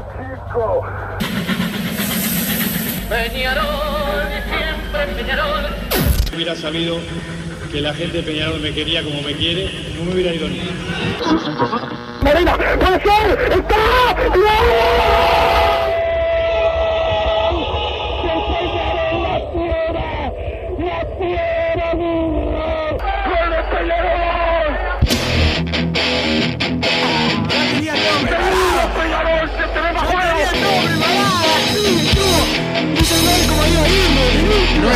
chico! Peñarol, siempre Peñarol. Si hubiera sabido que la gente de Peñarol me quería como me quiere, no me hubiera ido ni. ¡Marina! ¡Puede ser! ¡Está! No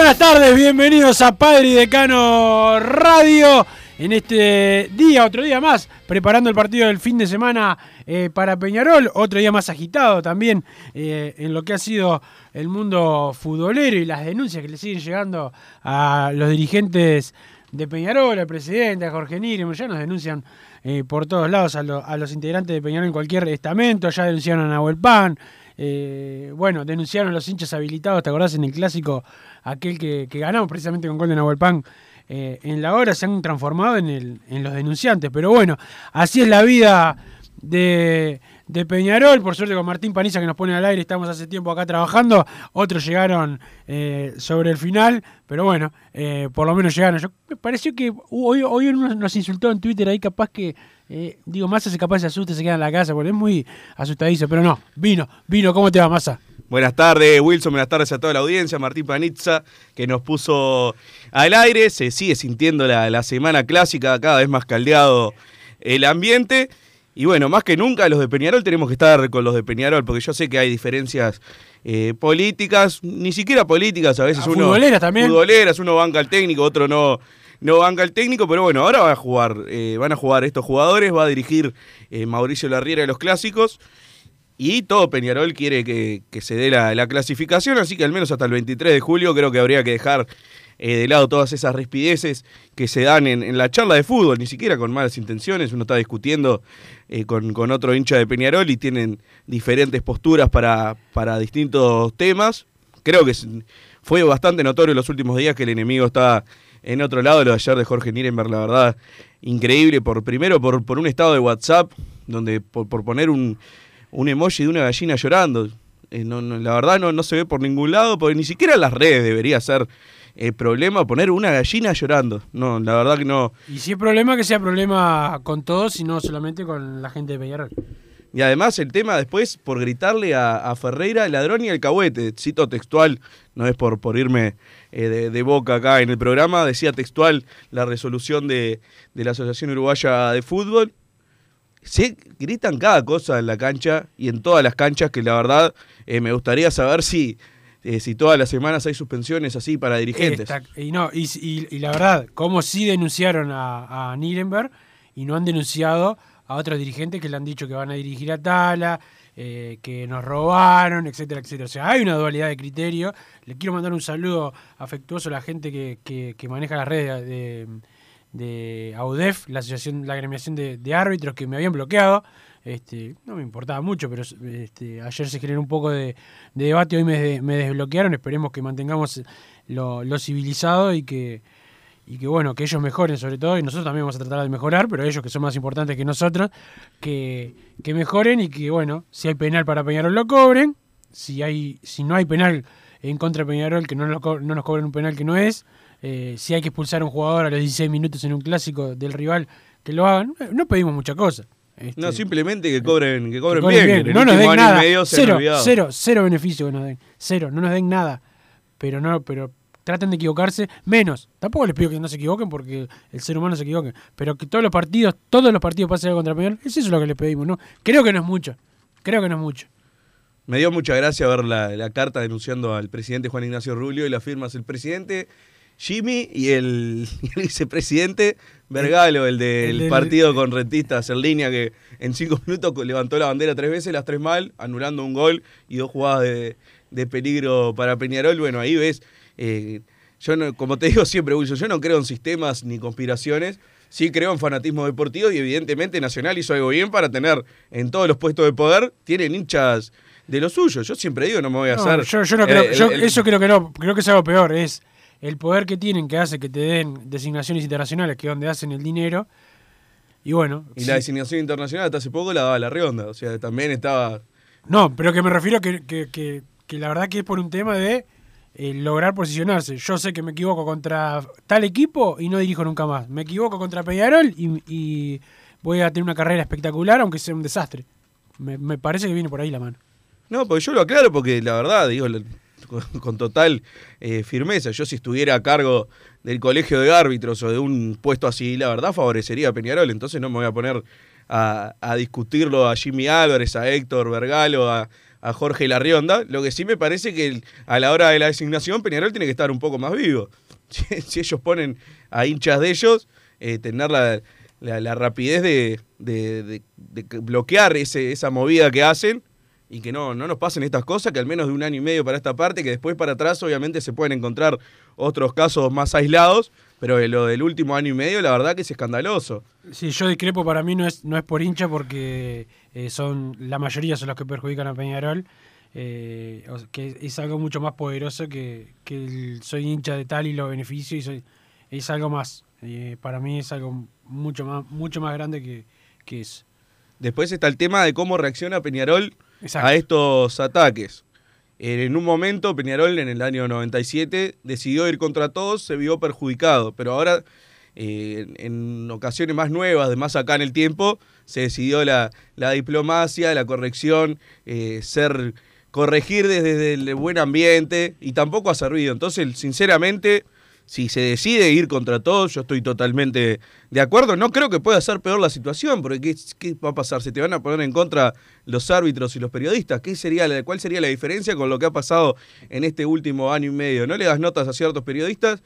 Buenas tardes, bienvenidos a Padre y Decano Radio. En este día, otro día más, preparando el partido del fin de semana eh, para Peñarol, otro día más agitado también eh, en lo que ha sido el mundo futbolero y las denuncias que le siguen llegando a los dirigentes de Peñarol, al presidente, a Jorge Niri, ya nos denuncian eh, por todos lados a, lo- a los integrantes de Peñarol en cualquier estamento, ya denunciaron a Nahuel Pan, bueno, denunciaron los hinchas habilitados, ¿te acordás en el clásico? Aquel que, que ganamos precisamente con gol de Nahuel Pan eh, en la hora, se han transformado en, el, en los denunciantes. Pero bueno, así es la vida de, de Peñarol. Por suerte con Martín Paniza que nos pone al aire, estamos hace tiempo acá trabajando. Otros llegaron eh, sobre el final, pero bueno, eh, por lo menos llegaron. Yo, me pareció que hoy, hoy uno nos insultó en Twitter ahí, capaz que, eh, digo, Massa se capaz se asusta, se queda en la casa, porque es muy asustadizo, pero no, vino, vino, ¿cómo te va, Massa? Buenas tardes, Wilson. Buenas tardes a toda la audiencia. Martín Panizza, que nos puso al aire. Se sigue sintiendo la, la semana clásica, cada vez más caldeado el ambiente. Y bueno, más que nunca los de Peñarol tenemos que estar con los de Peñarol, porque yo sé que hay diferencias eh, políticas, ni siquiera políticas, a veces Ah, uno... futboleras también. Futboleras, uno banca al técnico, otro no, no banca al técnico, pero bueno, ahora va a jugar, eh, van a jugar estos jugadores, va a dirigir eh, Mauricio Larriera de los Clásicos. Y todo Peñarol quiere que, que se dé la, la clasificación, así que al menos hasta el 23 de julio creo que habría que dejar eh, de lado todas esas rispideces que se dan en, en la charla de fútbol, ni siquiera con malas intenciones. Uno está discutiendo eh, con, con otro hincha de Peñarol y tienen diferentes posturas para, para distintos temas. Creo que fue bastante notorio los últimos días que el enemigo está en otro lado. Lo de ayer de Jorge Nierenberg, la verdad, increíble. Por, primero por, por un estado de WhatsApp, donde por, por poner un, un emoji de una gallina llorando. Eh, no, no, la verdad no, no se ve por ningún lado, porque ni siquiera en las redes debería ser eh, problema poner una gallina llorando. No, la verdad que no. Y si es problema, que sea problema con todos y no solamente con la gente de Peñarol. Y además el tema después por gritarle a, a Ferreira el ladrón y alcahuete, cito textual, no es por, por irme eh, de, de boca acá en el programa, decía textual la resolución de, de la Asociación Uruguaya de Fútbol. Se gritan cada cosa en la cancha y en todas las canchas que la verdad eh, me gustaría saber si, eh, si todas las semanas hay suspensiones así para dirigentes. Y, no, y, la verdad, como sí denunciaron a, a Nirenberg y no han denunciado a otros dirigentes que le han dicho que van a dirigir a Tala, eh, que nos robaron, etcétera, etcétera. O sea, hay una dualidad de criterio. Le quiero mandar un saludo afectuoso a la gente que, que- maneja las redes de, de AUDEF, la asociación, la agremiación de, de árbitros que me habían bloqueado. Este, no me importaba mucho, pero este, ayer se generó un poco de, de debate, hoy me, de- me desbloquearon. Esperemos que mantengamos lo, civilizado y que, y que bueno, que ellos mejoren sobre todo, y nosotros también vamos a tratar de mejorar, pero ellos que son más importantes que nosotros, que, que mejoren y que bueno, si hay penal para Peñarol lo cobren, si hay, si no hay penal en contra de Peñarol, que no, lo no nos cobren un penal que no es, eh, si hay que expulsar a un jugador a los 16 minutos en un clásico del rival, que lo hagan, no pedimos mucha cosa. Este, No, simplemente que cobren, que cobren, que cobren bien, que en no nos den nada, cero, cero, cero beneficio que nos den, cero, no nos den nada, pero no, pero traten de equivocarse menos. Tampoco les pido que no se equivoquen porque el ser humano se equivoque, pero que todos los partidos, todos los partidos pasen contra Peñarol, es eso lo que les pedimos, ¿no? Creo que no es mucho, creo que no es mucho. Me dio mucha gracia ver la, la carta denunciando al presidente Juan Ignacio Rubio y las firmas el presidente Jimmy y el, y el vicepresidente Vergalo, el del El del- partido con rentistas en línea, que en cinco minutos levantó la bandera tres veces, las tres mal, anulando un gol y dos jugadas de, de peligro para Peñarol, bueno, ahí ves, eh, yo no, como te digo siempre, Wilson, yo no creo en sistemas ni conspiraciones, sí creo en fanatismo deportivo y evidentemente Nacional hizo algo bien para tener en todos los puestos de poder, tienen hinchas de lo suyo. Yo siempre digo, no me voy a No, hacer. yo, yo no creo, yo el- eso creo que no, creo que es algo peor, es el poder que tienen que hace que te den designaciones internacionales, que es donde hacen el dinero. Y bueno, Y sí. la designación internacional hasta hace poco la daba la Rionda, o sea, también estaba... no, pero que me refiero a que, que, que- que la verdad que es por un tema de eh, lograr posicionarse. Yo sé que me equivoco contra tal equipo y no dirijo nunca más. Me equivoco contra Peñarol y, y voy a tener una carrera espectacular, aunque sea un desastre. Me, me parece que viene por ahí la mano. No, porque yo lo aclaro porque la verdad, digo, con, total eh, firmeza, yo si estuviera a cargo del colegio de árbitros o de un puesto así, la verdad favorecería a Peñarol, entonces no me voy a poner a, discutirlo a Jimmy Álvarez, a Héctor Vergalo, a, Jorge Larrionda. Lo que sí me parece que a la hora de la designación Peñarol tiene que estar un poco más vivo. Si, ellos ponen a hinchas de ellos, eh, tener la, la- la rapidez de, de- de- de bloquear ese, esa movida que hacen y que no, no nos pasen estas cosas, que al menos de un año y medio para esta parte, que después para atrás obviamente se pueden encontrar otros casos más aislados, pero lo del último año y medio la verdad que es escandaloso. Sí, yo discrepo, para mí no es, no es por hincha porque eh, son la mayoría son los que perjudican a Peñarol, eh, que es algo mucho más poderoso que, que el soy hincha de tal y lo beneficio y soy, es algo más. Eh, para mí es algo mucho más, mucho más grande que, que eso. Después está el tema de cómo reacciona Peñarol A estos ataques. Eh, En un momento, Peñarol en el año 97 decidió ir contra todos, se vio perjudicado, pero ahora, eh, en ocasiones más nuevas, de más acá en el tiempo, se decidió la, la diplomacia, la corrección, eh, ser corregir desde el buen ambiente y tampoco ha servido. Entonces, sinceramente, si se decide ir contra todos, yo estoy totalmente de acuerdo. No creo que pueda ser peor la situación, porque ¿qué, va a pasar? ¿Se te van a poner en contra los árbitros y los periodistas? ¿Qué sería ¿Cuál sería la diferencia con lo que ha pasado en este último año y medio? ¿No le das notas a ciertos periodistas?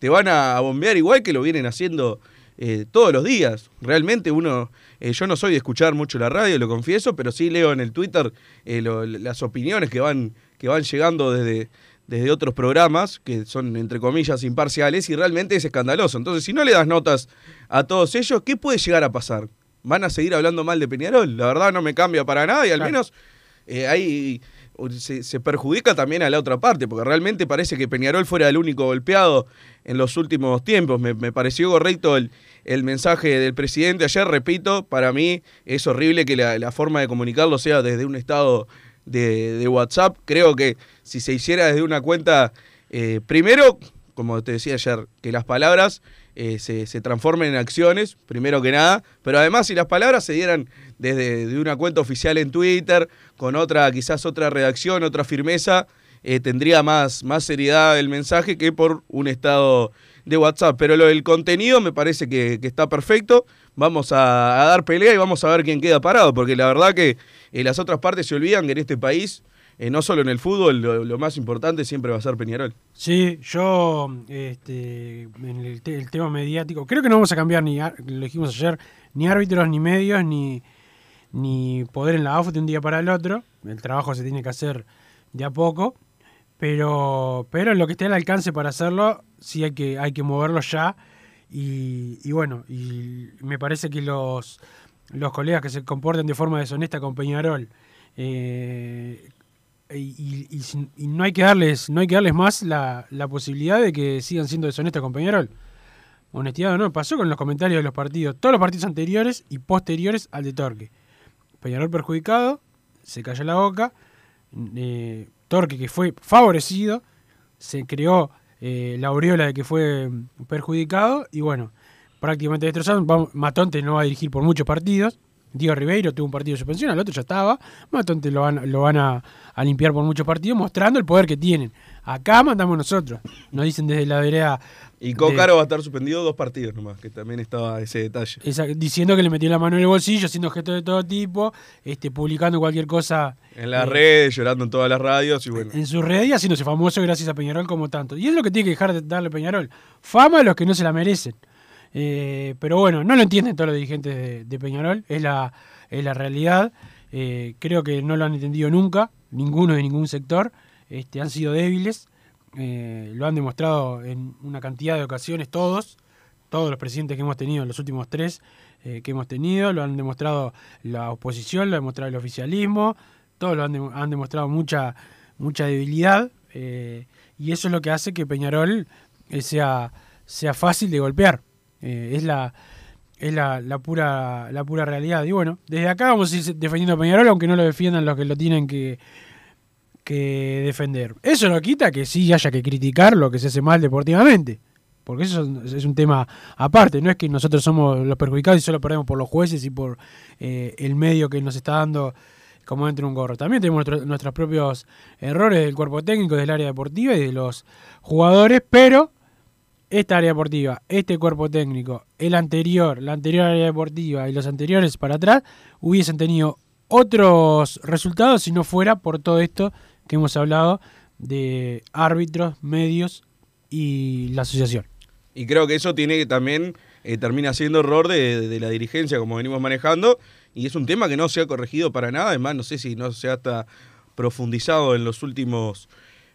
Te van a bombear igual que lo vienen haciendo eh, todos los días. Realmente uno, eh, yo no soy de escuchar mucho la radio, lo confieso, pero sí leo en el Twitter eh, las opiniones que van, que van llegando desde, desde otros programas, que son entre comillas imparciales, y realmente es escandaloso. Entonces, si no le das notas a todos ellos, ¿qué puede llegar a pasar? ¿Van a seguir hablando mal de Peñarol? La verdad no me cambia para nada y al Claro. menos eh, ahí se, se perjudica también a la otra parte, porque realmente parece que Peñarol fuera el único golpeado en los últimos tiempos. Me, me pareció correcto el, el mensaje del presidente ayer, repito, para mí es horrible que la, la forma de comunicarlo sea desde un estado de, WhatsApp. Creo que si se hiciera desde una cuenta, eh, primero, como te decía ayer, que las palabras eh, se, se transformen en acciones, primero que nada, pero además si las palabras se dieran desde de una cuenta oficial en Twitter, con otra, quizás otra redacción, otra firmeza, eh, tendría más, más seriedad el mensaje que por un estado de WhatsApp. Pero lo del contenido me parece que está perfecto. Vamos a, dar pelea y vamos a ver quién queda parado, porque la verdad que eh, las otras partes se olvidan que en este país, eh, no solo en el fútbol, lo, más importante siempre va a ser Peñarol. Sí, yo, este, en el, te- el tema mediático, creo que no vamos a cambiar ni, lo dijimos ayer, ni árbitros, ni medios, ni, ni poder en la AUF de un día para el otro. El trabajo se tiene que hacer de a poco, pero, pero lo que esté al alcance para hacerlo, sí hay que, hay que moverlo ya. Y, bueno, y me parece que los, los colegas que se comporten de forma deshonesta con Peñarol, eh, y no hay que darles no hay que darles más la, la posibilidad de que sigan siendo deshonestos con Peñarol. Honestidad o no, pasó con los comentarios de los partidos, todos los partidos anteriores y posteriores al de Torque. Peñarol perjudicado, se cayó la boca, eh, Torque que fue favorecido, se creó eh, la aureola de que fue perjudicado y bueno, prácticamente destrozado. Matonte no va a dirigir por muchos partidos. Diego Ribeiro tuvo un partido de suspensión, al otro ya estaba. Matonte lo van, lo van a, a limpiar por muchos partidos, mostrando el poder que tienen. Acá mandamos nosotros. Nos dicen desde la vereda. Y de- Cócaro va a estar suspendido dos partidos nomás, que también estaba ese detalle. esa- diciendo que le metió la mano en el bolsillo, haciendo gestos de todo tipo, este, publicando cualquier cosa En las eh, redes, llorando en todas las radios y bueno. en sus redes y haciéndose famoso gracias a Peñarol como tanto. Y es lo que tiene que dejar de darle Peñarol. Fama a los que no se la merecen. Eh, pero bueno, no lo entienden todos los dirigentes de, Peñarol, es la, es la realidad. Eh, creo que no lo han entendido nunca, ninguno de ningún sector. este, han sido débiles. Eh, lo han demostrado en una cantidad de ocasiones todos, todos los presidentes que hemos tenido, los últimos tres que hemos tenido, lo han demostrado la oposición, lo ha demostrado el oficialismo, todos lo han, han demostrado mucha, mucha debilidad y eso es lo que hace que Peñarol sea, sea fácil de golpear. Eh, es la, es la, la pura, la pura realidad. Y bueno, desde acá vamos a ir defendiendo a Peñarol, aunque no lo defiendan los que lo tienen que, que defender. Eso no quita que sí haya que criticar lo que se hace mal deportivamente. Porque eso es un tema aparte, no es que nosotros somos los perjudicados y solo perdemos por los jueces y por eh, el medio que nos está dando como dentro de un gorro. También tenemos nuestro- nuestros propios errores del cuerpo técnico, del área deportiva y de los jugadores, pero esta área deportiva, este cuerpo técnico, el anterior, la anterior área deportiva y los anteriores para atrás hubiesen tenido otros resultados si no fuera por todo esto que hemos hablado de árbitros, medios y la asociación. Y creo que eso tiene que también, eh, termina siendo error de, de la dirigencia, como venimos manejando, y es un tema que no se ha corregido para nada, además no sé si no se ha hasta profundizado en los últimos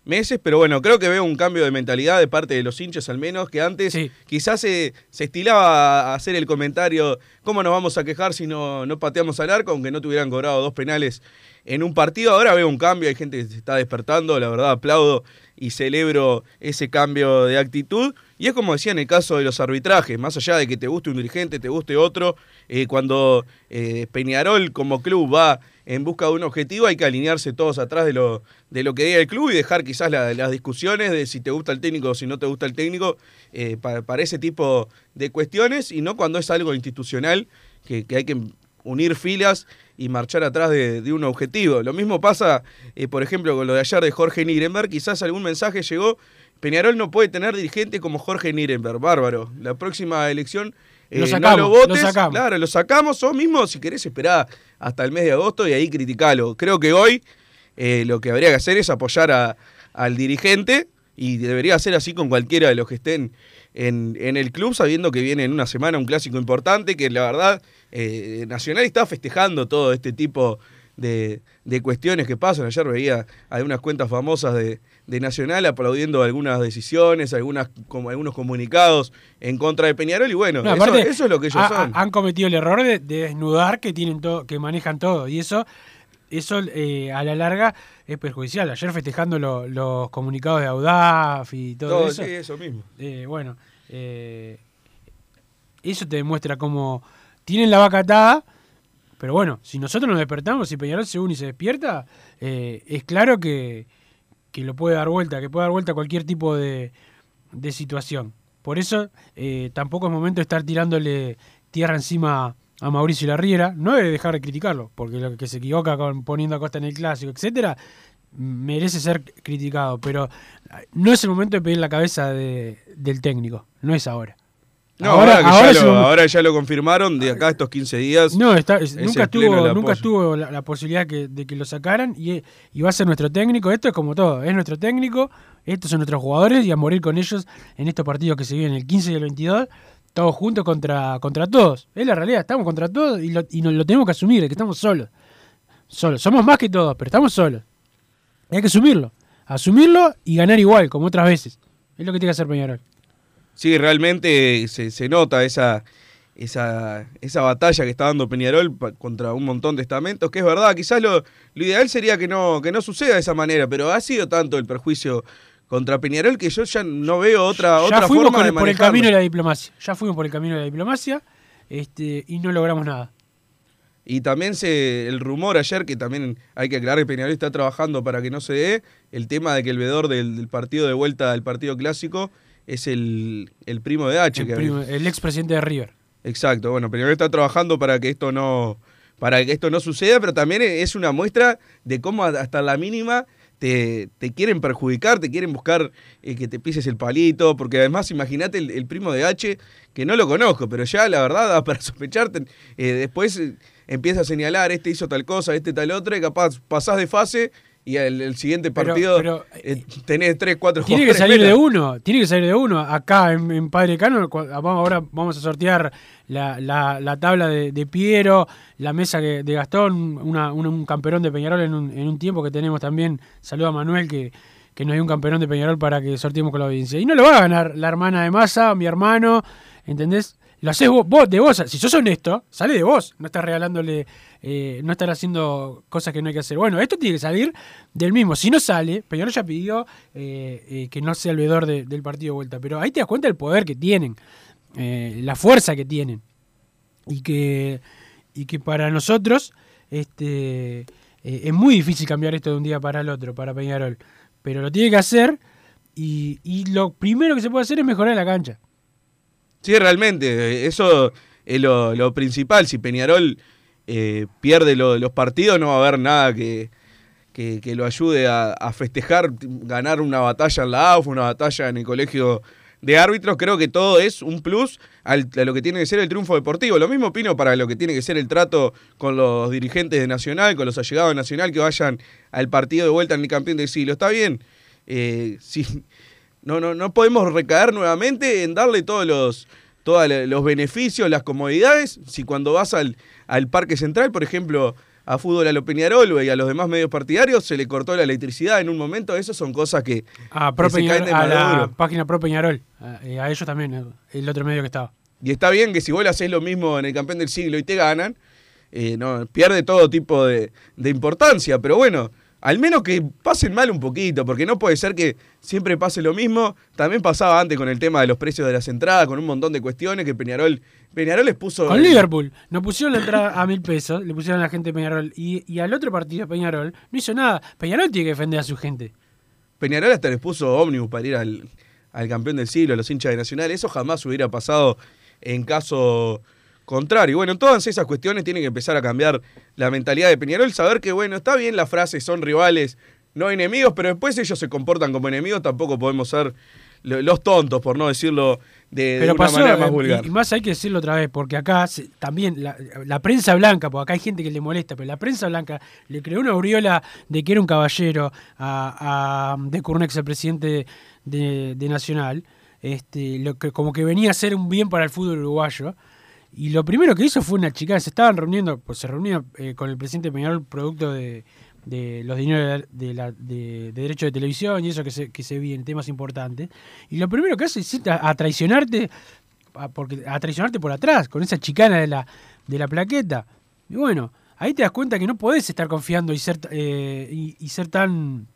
meses, pero bueno, creo que veo un cambio de mentalidad de parte de los hinchas al menos, que antes Sí. quizás se, se estilaba a hacer el comentario, ¿cómo nos vamos a quejar si no, no pateamos al arco, aunque no tuvieran cobrado dos penales en un partido? Ahora veo un cambio, hay gente que se está despertando, la verdad aplaudo y celebro ese cambio de actitud. Y es como decía en el caso de los arbitrajes, más allá de que te guste un dirigente, te guste otro, eh, cuando eh, Peñarol como club va en busca de un objetivo, hay que alinearse todos atrás de lo, de lo que diga el club y dejar quizás la- las discusiones de si te gusta el técnico o si no te gusta el técnico eh, para, para ese tipo de cuestiones y no cuando es algo institucional que, que hay que unir filas y marchar atrás de, de un objetivo. Lo mismo pasa, eh, por ejemplo, con lo de ayer de Jorge Nirenberg, quizás algún mensaje llegó, Peñarol no puede tener dirigente como Jorge Nirenberg, bárbaro. La próxima elección eh, Lo sacamos, lo lo votes, sacamos. claro, lo sacamos, o mismo si querés esperar hasta el mes de agosto y ahí criticalo. Creo que hoy eh, lo que habría que hacer es apoyar a- al dirigente y debería ser así con cualquiera de los que estén en, en el club, sabiendo que viene en una semana un clásico importante, que la verdad eh, Nacional está festejando todo este tipo de, de cuestiones que pasan. Ayer veía algunas cuentas famosas de, de Nacional aplaudiendo algunas decisiones, algunas, como, algunos comunicados en contra de Peñarol y bueno, No, eso, es lo que ellos ha- son. ha- han cometido el error de, de desnudar que tienen todo, que manejan todo. Y eso, eso eh, a la larga es perjudicial. Ayer festejando lo- los comunicados de Audaf y todo, Todo, eso. sí, eso mismo. eh, bueno, eh, eso te demuestra cómo tienen la vaca atada. Pero bueno, si nosotros nos despertamos, si Peñarol se une y se despierta, es claro que, que lo puede dar vuelta, que puede dar vuelta cualquier tipo de, de situación. Por eso eh, tampoco es momento de estar tirándole tierra encima a Mauricio Larriera. No debe dejar de criticarlo, porque lo que se equivoca con poniendo a Costa en el clásico, etcétera, merece ser criticado. Pero eh, no es el momento de pedir la cabeza de- del técnico. No es ahora. No, ahora, que ahora ya, es el lo, ahora ya lo confirmaron, de acá estos 15 días. No, está, es- es nunca estuvo, nunca estuvo la, la posibilidad que- de que lo sacaran y, y va a ser nuestro técnico. Esto es como todo, es nuestro técnico, estos son nuestros jugadores y a morir con ellos en estos partidos que se vienen el 15 y el 22, todos juntos contra, contra todos. Es la realidad, estamos contra todos y lo, y nos lo tenemos que asumir, que estamos solos. Solos, somos más que todos, pero estamos solos. Hay que asumirlo, asumirlo y ganar igual, como otras veces. Es lo que tiene que hacer Peñarol. Sí, realmente se, se nota esa, esa, esa batalla que está dando Peñarol contra un montón de estamentos, que es verdad, quizás lo, lo ideal sería que no, que no suceda de esa manera, pero ha sido tanto el perjuicio contra Peñarol que yo ya no veo otra, ya otra fuimos forma con- de por el camino de la diplomacia. Ya fuimos por el camino de la diplomacia este, y no logramos nada. Y también se, el rumor ayer, que también hay que aclarar que Peñarol está trabajando para que no se dé, el tema de que el vedor del, del partido de vuelta del partido clásico es el, el primo de H. El, que- primo- el expresidente de River. Exacto, bueno, Peñarol está trabajando para que esto no para que esto no suceda, pero también es una muestra de cómo hasta la mínima te, te quieren perjudicar, te quieren buscar eh, que te pises el palito, porque además imagínate el, el primo de H, que no lo conozco, pero ya la verdad da para sospecharte, eh, después eh, empieza a señalar, este hizo tal cosa, este tal otra, y capaz pasás de fase y el, el siguiente partido pero, eh, tenés 3, 4 Tiene que salir de uno, tiene que salir de uno. Acá en, en Padre Cano, ahora vamos a sortear la, la- la tabla de, de Piero, la mesa que- de Gastón, una- un, un camperón de Peñarol en un, en un tiempo que tenemos también. Saludo a Manuel que, que nos dio un camperón de Peñarol para que sorteemos con la audiencia. Y no lo va a ganar la hermana de Massa, mi hermano, ¿entendés? Lo haces vos, vos, de vos. Si sos honesto, sale de vos. No estás regalándole, eh, no estar haciendo cosas que no hay que hacer. Bueno, esto tiene que salir del mismo. Si no sale, Peñarol ya pidió eh, eh, que no sea el del partido de vuelta. Pero ahí te das cuenta del poder que tienen, eh, la fuerza que tienen. Y que, y que para nosotros este, es muy difícil cambiar esto de un día para el otro, para Peñarol. Pero lo tiene que hacer y, y lo primero que se puede hacer es mejorar la cancha. Sí, realmente, eso es lo, principal. Si Peñarol eh, pierde lo- los partidos, no va a haber nada que, que, lo ayude a, festejar, ganar una batalla en la AUF, una batalla en el colegio de árbitros. Creo que todo es un plus al- a lo que tiene que ser el triunfo deportivo. Lo mismo opino para lo que tiene que ser el trato con los dirigentes de Nacional, con los allegados de Nacional que vayan al partido de vuelta en el campeón del siglo. Está bien. Eh, no, no, no podemos recaer nuevamente en darle todos los, todos los beneficios, las comodidades. Si cuando vas al, al Parque Central, por ejemplo, a fútbol a lo Peñarol y a los demás medios partidarios, se le cortó la electricidad en un momento, esas son cosas que, A, Pro que se Peñarol- caen de a la página Pro Peñarol, a, eh, a ellos también, eh, el otro medio que estaba. Y está bien que si vos le haces lo mismo en el campeón del siglo y te ganan, eh, no, pierde todo tipo de, de importancia. Pero bueno, al menos que pasen mal un poquito, porque no puede ser que siempre pase lo mismo. También pasaba antes con el tema de los precios de las entradas, con un montón de cuestiones que Peñarol, Peñarol les puso... Con Liverpool, nos pusieron la entrada a mil pesos, le pusieron a la gente de Peñarol. Y, y al otro partido, Peñarol, no hizo nada. Peñarol tiene que defender a su gente. Peñarol hasta les puso ómnibus para ir al, al campeón del siglo, a los hinchas de Nacional. Eso jamás hubiera pasado en caso contrario. Bueno, todas esas cuestiones tienen que empezar a cambiar la mentalidad de Peñarol, saber que, bueno, está bien la frase, son rivales, no enemigos, pero después ellos se comportan como enemigos, tampoco podemos ser lo- los tontos, por no decirlo de, una pasó, manera más vulgar. y, más hay que decirlo otra vez, porque acá se- también la, la prensa blanca, porque acá hay gente que le molesta, pero la prensa blanca le creó una aureola de que era un caballero a, a De Curnex, el presidente de, de Nacional, este, lo que, como que venía a hacer un bien para el fútbol uruguayo. Y lo primero que hizo fue una chica, se estaban reuniendo, pues se reunía eh, con el presidente Peñarol producto de, los dineros de, la, de, de derecho de televisión y eso que se, que se vi temas importantes. Y lo primero que hace es a, traicionarte, a, porque, traicionarte por atrás, con esa chicana de la, de la plaqueta. Y bueno, ahí te das cuenta que no podés estar confiando y ser, eh, y ser tan,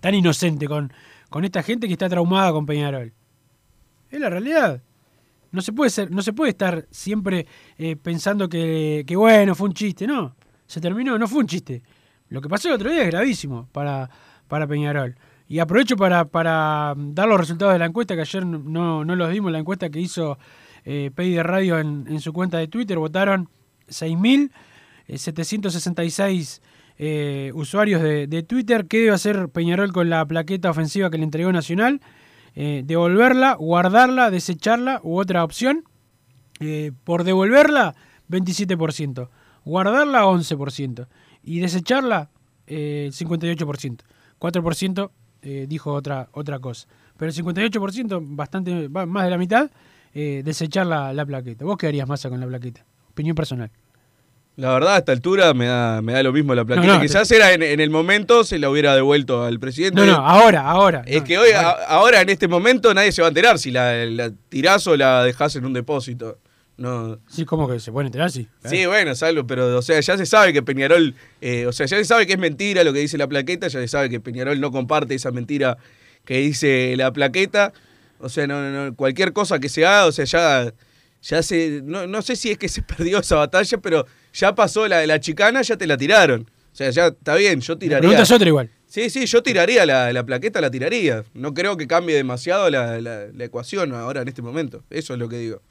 tan inocente con, con esta gente que está traumada con Peñarol. Es la realidad. No se puede ser, no se puede estar siempre eh, pensando que, bueno, fue un chiste, no. Se terminó, no fue un chiste. Lo que pasó el otro día es gravísimo para, para Peñarol. Y aprovecho para, para dar los resultados de la encuesta, que ayer no, no los dimos, la encuesta que hizo eh, Pei de Radio en, su cuenta de Twitter. Votaron 6.766 eh, usuarios de, de Twitter. ¿Qué debe hacer Peñarol con la plaqueta ofensiva que le entregó Nacional? Eh, devolverla, guardarla, desecharla u otra opción. Eh, por devolverla, 27%. Guardarla, 11%. Y desecharla, eh, 58%. 4% eh, dijo otra, otra cosa. Pero el 58%, bastante más de la mitad, desechar la, la plaqueta. ¿Vos qué harías, Massa, con la plaqueta? Opinión personal. La verdad, a esta altura me da, me da lo mismo la plaqueta. no, Quizás era en, en el momento, se la hubiera devuelto al presidente. No, no, ahora, ahora. Es No, que hoy, ahora. a- ahora en este momento nadie se va a enterar si la, la tirás o la dejás en un depósito. No. Sí, ¿cómo que se pueden enterar? Sí. Sí, bueno, salvo, pero o sea, ya se sabe que Peñarol, eh, o sea, ya se sabe que es mentira lo que dice la plaqueta, ya se sabe que Peñarol no comparte esa mentira que dice la plaqueta. O sea, no, no, no, cualquier cosa que se haga, o sea, ya, ya se, no, no sé si es que se perdió esa batalla, pero ya pasó la de la chicana, ya te la tiraron. O sea, ya está bien, yo La tiraría. pregunta es otra igual. Sí, sí, yo tiraría la, la plaqueta, la tiraría. No creo que cambie demasiado la, la- la ecuación ahora en este momento. Eso es lo que digo.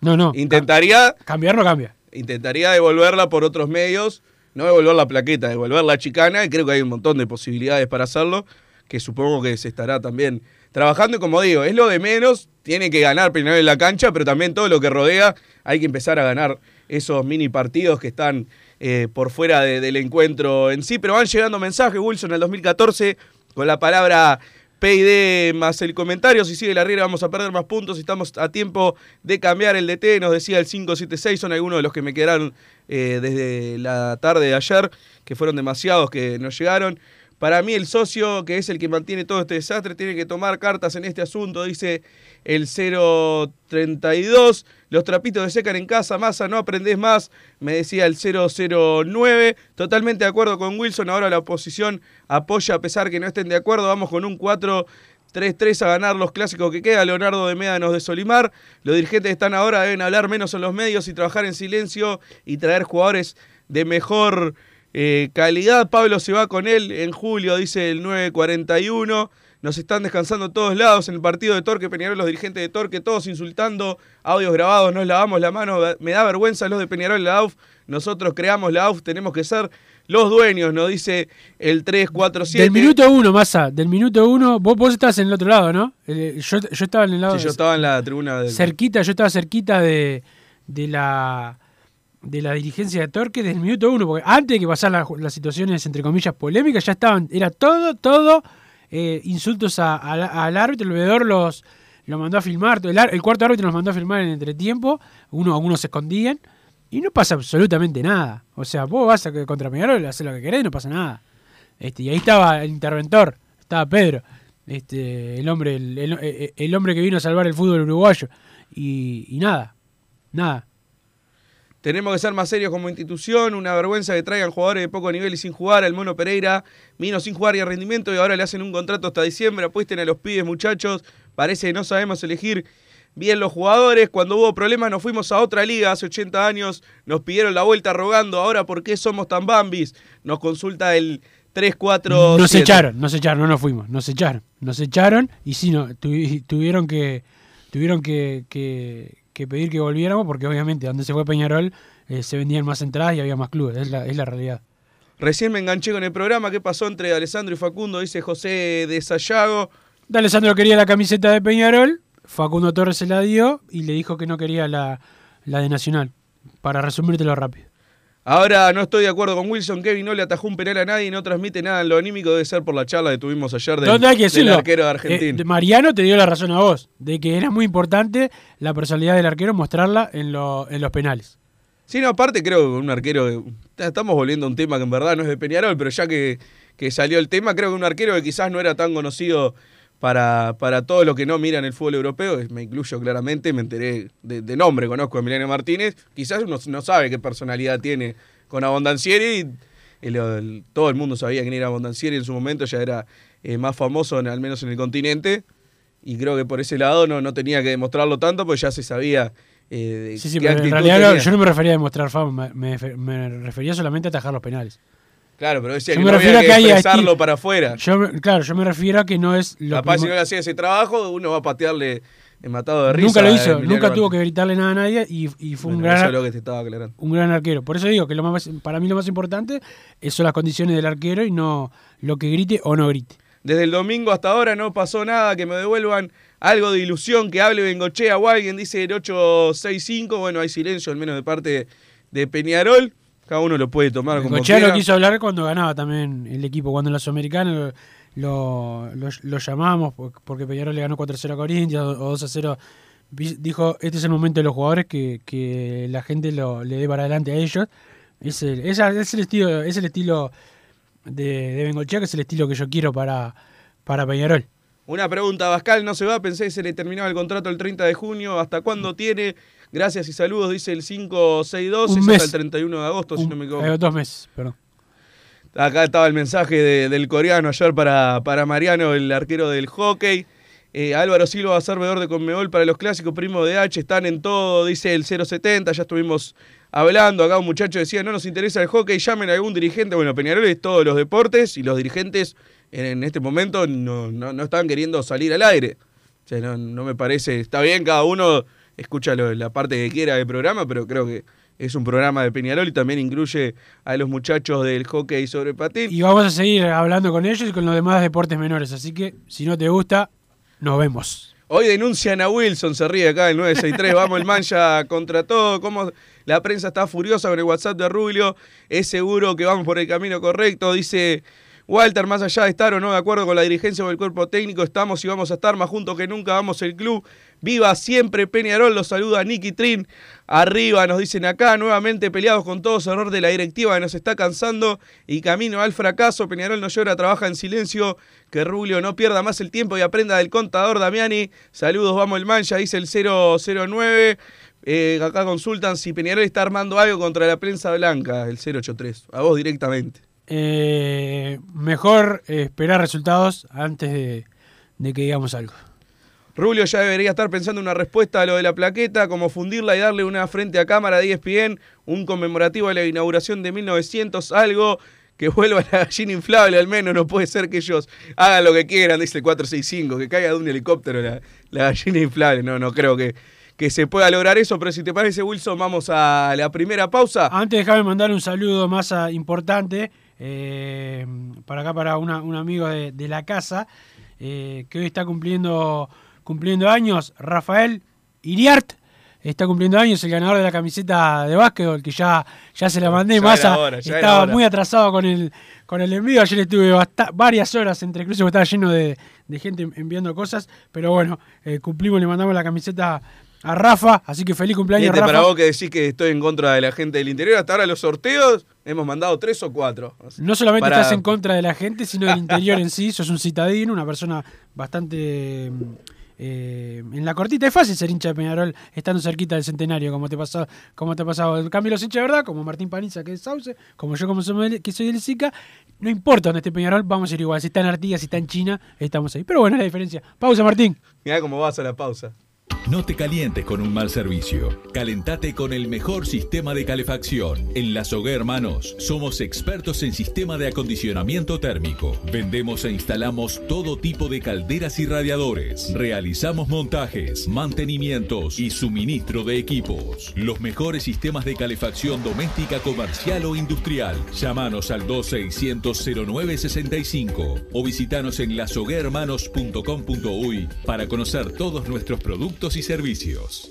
No, no. Intentaría, Cambiar no cambia. intentaría devolverla por otros medios, no devolver la plaqueta, devolver la chicana, y creo que hay un montón de posibilidades para hacerlo, que supongo que se estará también trabajando. Y como digo, es lo de menos, tiene que ganar primero en la cancha, pero también todo lo que rodea, hay que empezar a ganar esos mini partidos que están eh, por fuera de- del encuentro en sí. Pero van llegando mensajes, Wilson, al 2014, con la palabra PID más el comentario. Si sigue la riera vamos a perder más puntos. Estamos a tiempo de cambiar el DT, nos decía el 576. Son algunos de los que me quedaron eh, desde la tarde de ayer, que fueron demasiados que nos llegaron. Para mí el socio, que es el que mantiene todo este desastre, tiene que tomar cartas en este asunto, dice el 032. Los trapitos se secan en casa, masa, no aprendés más, me decía el 009. Totalmente de acuerdo con Wilson, ahora la oposición apoya a pesar que no estén de acuerdo. Vamos con un 4. 3-3 a ganar los clásicos que queda, Leonardo de Médanos de Solimar. Los dirigentes están ahora deben hablar menos en los medios y trabajar en silencio y traer jugadores de mejor eh, calidad. Pablo se va con él en julio, dice el 941. Nos están descansando todos lados en el partido de Torque Peñarol, los dirigentes de Torque, todos insultando, audios grabados, nos lavamos la mano, me da vergüenza los de Peñarol la AUF, nosotros creamos la AUF, tenemos que ser los dueños, nos dice el 347. Del minuto uno, Massa, del minuto uno, vos, vos estás en el otro lado, ¿no? Eh, yo, yo estaba en el lado Sí, yo estaba en la tribuna del... cerquita, yo estaba cerquita de, de la de la dirigencia de Torque desde el minuto uno, porque antes de que pasaran las, situaciones entre comillas polémicas, ya estaban, era todo, todo eh, insultos a- al árbitro, el veedor los lo mandó a filmar, el, ar- el cuarto árbitro los mandó a filmar en entretiempo, uno, algunos se escondían, y no pasa absolutamente nada. O sea, vos vas a, contra Peñarol, haces lo que querés no pasa nada. Este, y ahí estaba el interventor, estaba Pedro, este, el hombre, el, el- el- el hombre que vino a salvar el fútbol uruguayo. Y nada, nada. Tenemos que ser más serios como institución, una vergüenza que traigan jugadores de poco nivel y sin jugar. El Mono Pereira vino sin jugar y a rendimiento y ahora le hacen un contrato hasta diciembre. Apuesten a los pibes, muchachos. Parece que no sabemos elegir bien los jugadores. Cuando hubo problemas nos fuimos a otra liga hace 80 años. Nos pidieron la vuelta rogando. Ahora, ¿por qué somos tan bambis? Nos consulta el 3-4. Nos echaron, nos echaron, no nos fuimos, nos echaron, nos echaron y sí, no, tuvi- tuvieron que tuvieron que- que pedir que volviéramos porque obviamente donde se fue Peñarol eh, se vendían más entradas y había más clubes, es la, es la realidad. Recién me enganché con el programa. ¿Qué pasó entre Alessandro y Facundo? Dice José de Sayago. De Alessandro quería la camiseta de Peñarol, Facundo Torres se la dio y le dijo que no quería la, la de Nacional, para resumírtelo rápido. Ahora no estoy de acuerdo con Wilson. Kevin no le atajó un penal a nadie y no transmite nada en lo anímico. Debe ser por la charla que tuvimos ayer del, ¿Dónde hay que del arquero de Eh, Argentina. Mariano te dio la razón a vos, de que era muy importante la personalidad del arquero mostrarla en, lo- en los penales. Sí, no, aparte creo que un arquero. Estamos volviendo a un tema que en verdad no es de Peñarol, pero ya que, que salió el tema, creo que un arquero que quizás no era tan conocido para, para todos los que no miran el fútbol europeo, me incluyo claramente, me enteré de, de nombre, conozco a Emiliano Martínez, quizás uno no sabe qué personalidad tiene con Abondancieri, y el- el- todo el mundo sabía quién era Abondancieri en su momento, ya era eh, más famoso, en- al menos en el continente, y creo que por ese lado no, no tenía que demostrarlo tanto, porque ya se sabía eh, Sí, sí, qué pero en realidad tenía. yo no me refería a demostrar fama, me, me- me refería solamente a atajar los penales. Claro, pero decía Yo que me no refiero había que que expresarlo para afuera. Yo, claro, yo me refiero a que no es lo Capaz si no le hacía ese trabajo, uno va a patearle el matado de risa. Nunca lo hizo, nunca tuvo que gritarle nada a nadie y, y fue un, Bueno, gran, es lo que te estaba aclarando. un gran arquero. Por eso digo que lo más, para mí lo más importante es- son las condiciones del arquero y no lo que grite o no grite. Desde el domingo hasta ahora no pasó nada, que me devuelvan algo de ilusión, que hable Bengochea o alguien, dice el 865. Bueno, hay silencio, al menos de parte de Peñarol. Cada uno lo puede tomar como quiera. lo quiso hablar cuando ganaba también el equipo, cuando en la Sudamericana lo, lo, lo porque Peñarol le ganó 4-0 a Corinthians o 2-0. Vi- Dijo, este es el momento de los jugadores que, que la gente lo, le dé para adelante a ellos. Es el, es el estilo, es el estilo de, de Bengochea, que es el estilo que yo quiero para, para Peñarol. Una pregunta, Bascal no se va, pensé que se le terminaba el contrato el 30 de junio. ¿Hasta cuándo tiene? Gracias y saludos, dice el 562, Un es hasta el 31 de agosto, si no me equivoco. eh, dos meses, perdón. Acá estaba el mensaje de- del coreano ayer para, para Mariano, el arquero del hockey. Eh, Álvaro Silva va a ser veedor de Conmebol para los clásicos primos de H, están en todo, dice el 070, ya estuvimos hablando. Acá un muchacho decía, no nos interesa el hockey, llamen a algún dirigente. Bueno, Peñarol es todos los deportes y los dirigentes en, en este momento no, no, no están queriendo salir al aire. O sea, no, no me parece, está bien, cada uno escucha lo- la parte que quiera del programa, pero creo que es un programa de Peñarol y también incluye a los muchachos del hockey sobre patín. Y vamos a seguir hablando con ellos y con los demás deportes menores. Así que si no te gusta, nos vemos. Hoy denuncian a Wilson, se ríe acá el 963. Vamos el mancha contra todo. Cómo la prensa está furiosa con el WhatsApp de Rubio. Es seguro que vamos por el camino correcto. Dice Walter, más allá de estar o no de acuerdo con la dirigencia o el cuerpo técnico, estamos y vamos a estar más juntos que nunca. Vamos el club. Viva siempre Peñarol. Los saluda Nicky Trin. Arriba nos dicen acá, nuevamente peleados con todos, error de la directiva que nos está cansando y camino al fracaso. Peñarol no llora, trabaja en silencio. Que Rubio no pierda más el tiempo y aprenda del contador Damiani. Saludos, vamos el mancha, dice el 009. Eh, acá consultan si Peñarol está armando algo contra la prensa blanca, el 083. A vos directamente. Eh, mejor esperar resultados antes de, de que digamos algo. Rubio ya debería estar pensando una respuesta a lo de la plaqueta, como fundirla y darle una frente a cámara de ESPN, un conmemorativo de la inauguración de 1900, algo que vuelva la gallina inflable al menos, no puede ser que ellos hagan lo que quieran, dice el 465, que caiga de un helicóptero la, gallina inflable, no, no creo que, que se pueda lograr eso, pero si te parece Wilson, vamos a la primera pausa. Antes déjame mandar un saludo más importante eh, para acá, para una- un amigo de, de la casa, eh, que hoy está cumpliendo, cumpliendo años, Rafael Iriart. Está cumpliendo años el ganador de la camiseta de básquetbol, que ya, ya se la mandé. Ya Massa hora, estaba muy atrasado con el, con el envío. Ayer estuve varias horas entre cruces, porque estaba lleno de, de gente enviando cosas. Pero bueno, eh, cumplimos, le mandamos la camiseta a Rafa. Así que feliz cumpleaños, Este, Rafa. para vos que decís que estoy en contra de la gente del interior, hasta ahora los sorteos hemos mandado tres o cuatro. No solamente Para- estás en contra de la gente, sino del interior en sí. Sos un citadino, una persona bastante eh, en la cortita. Es fácil ser hincha de Peñarol estando cerquita del centenario, como te pasó, como te ha pasado. En cambio, los hinchas de verdad, como Martín Paniza, que es Sauce, como yo, como soy que soy del SICA, no importa dónde esté Peñarol, vamos a ir igual. Si está en Artigas, si está en China, estamos ahí. Pero bueno, es la diferencia. Pausa, Martín. Mirá cómo vas a la pausa. No te calientes con un mal servicio. Calentate con el mejor sistema de calefacción. En La Hermanos somos expertos en sistema de acondicionamiento térmico. Vendemos e instalamos todo tipo de calderas y radiadores. Realizamos montajes, mantenimientos y suministro de equipos. Los mejores sistemas de calefacción doméstica, comercial o industrial. Llámanos al 2600-0965 o visitanos en lasoguermanos.com.uy para conocer todos nuestros productos y servicios.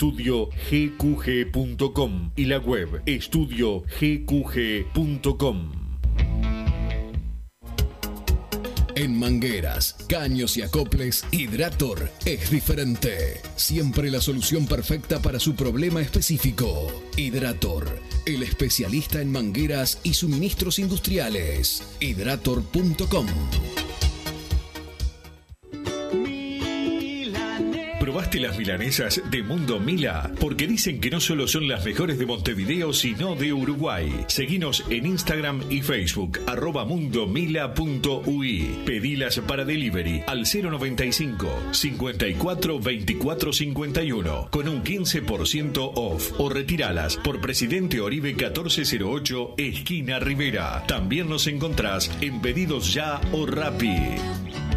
estudiogqg.com y la web estudiogqg.com. En mangueras, caños y acoples, Hidrator es diferente. Siempre la solución perfecta para su problema específico. Hidrator, el especialista en mangueras y suministros industriales. Hidrator.com. ¿Probaste las milanesas de Mundo Mila? Porque dicen que no solo son las mejores de Montevideo, sino de Uruguay. Seguinos en Instagram y Facebook, arroba mundomila.ui. Pedilas para delivery al 095 54 24 51 con un 15% off o retiralas por Presidente Oribe 1408, esquina Rivera. También nos encontrás en Pedidos Ya o Rappi.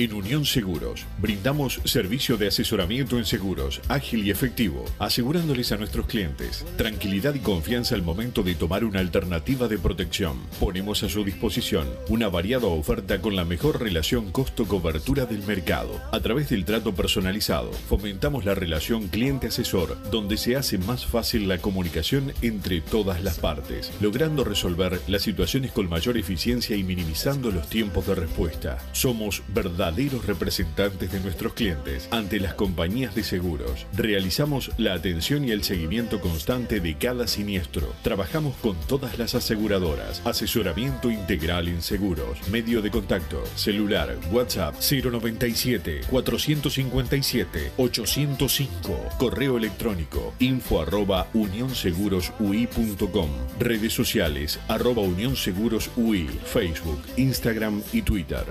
En Seguros, brindamos servicio de asesoramiento en seguros, ágil y efectivo, asegurándoles a nuestros clientes tranquilidad y confianza al momento de tomar una alternativa de protección. Ponemos a su disposición una variada oferta con la mejor relación costo-cobertura del mercado. A través del trato personalizado, fomentamos la relación cliente-asesor, donde se hace más fácil la comunicación entre todas las partes, logrando resolver las situaciones con mayor eficiencia y minimizando los tiempos de respuesta. Somos verdad representantes de nuestros clientes ante las compañías de seguros. Realizamos la atención y el seguimiento constante de cada siniestro. Trabajamos con todas las aseguradoras. Asesoramiento integral en seguros. Medio de contacto. Celular. WhatsApp 097 457 805. Correo electrónico info arroba unionsegurosui.com. Redes sociales arroba unionsegurosui. Facebook, Instagram y Twitter.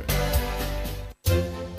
Música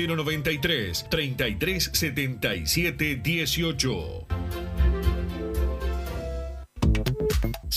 093 33 77 18.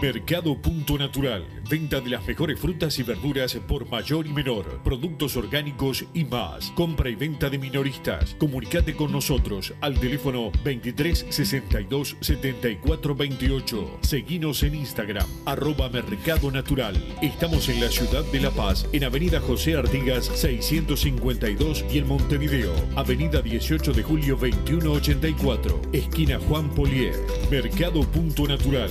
Mercado Punto Natural. Venta de las mejores frutas y verduras por mayor y menor. Productos orgánicos y más. Compra y venta de minoristas. Comunicate con nosotros al teléfono 23 62 74 28. Seguinos en Instagram, arroba Mercado Natural. Estamos en la ciudad de La Paz, en Avenida José Artigas 652 y en Montevideo, Avenida 18 de Julio 2184, esquina Juan Polier. Mercado Punto Natural.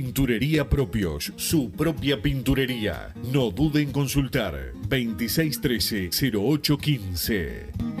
Propios, su propia pinturería. No dude en consultar. 26 0613-0815.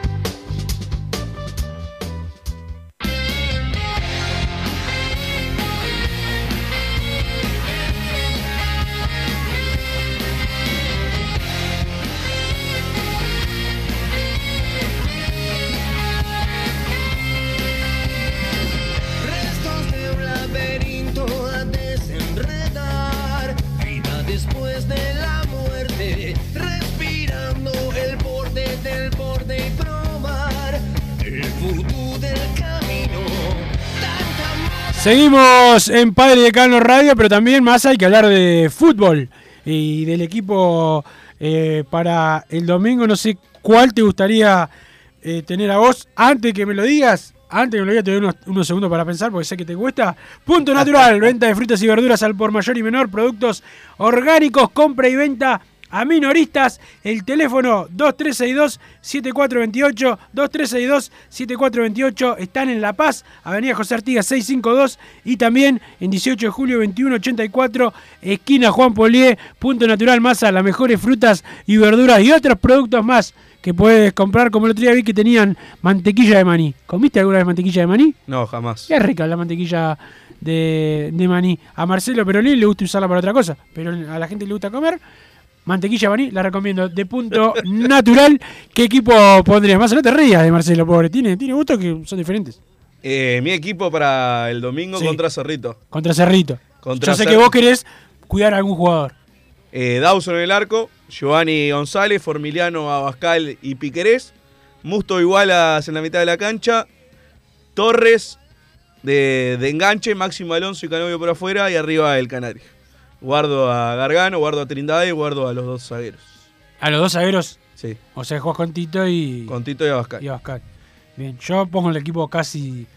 Seguimos en Padre Decano Radio, pero también más hay que hablar de fútbol y del equipo eh, para el domingo. No sé cuál te gustaría eh, tener a vos. Antes que me lo digas, antes que me lo digas, te doy unos, unos segundos para pensar porque sé que te cuesta. Punto Natural, venta de frutas y verduras al por mayor y menor, productos orgánicos, compra y venta a minoristas. El teléfono 2362-7428, 2362-7428. Están en La Paz, Avenida José Artigas 652 y también en 18 de julio 2184, esquina Juan Polié, Punto Natural Masa, las mejores frutas y verduras y otros productos más que puedes comprar. Como el otro día vi que tenían mantequilla de maní. ¿Comiste alguna vez mantequilla de maní? No, jamás. Qué rica la mantequilla de, de maní. A Marcelo Perolín le gusta usarla para otra cosa, pero a la gente le gusta comer. Mantequilla maní, la recomiendo de punto natural. ¿Qué equipo pondrías? Más no te rías de Marcelo, pobre. Tiene, tiene gustos que son diferentes. Eh, mi equipo para el domingo Sí. contra Cerrito. Contra Cerrito. Contra Yo sé Cer- que vos querés cuidar a algún jugador. Eh, Dawson en el arco, Giovanni González, Formiliano, Abascal y Piquerés. Musto Igualas en la mitad de la cancha. Torres de, de enganche, Máximo Alonso y Canovio por afuera y arriba el Canario. Guardo a Gargano, guardo a Trindade y guardo a los dos zagueros. A los dos zagueros. Sí. O sea, juegas con Tito y. Con Tito y Abascal. Y Abascal. Bien, yo pongo el equipo casi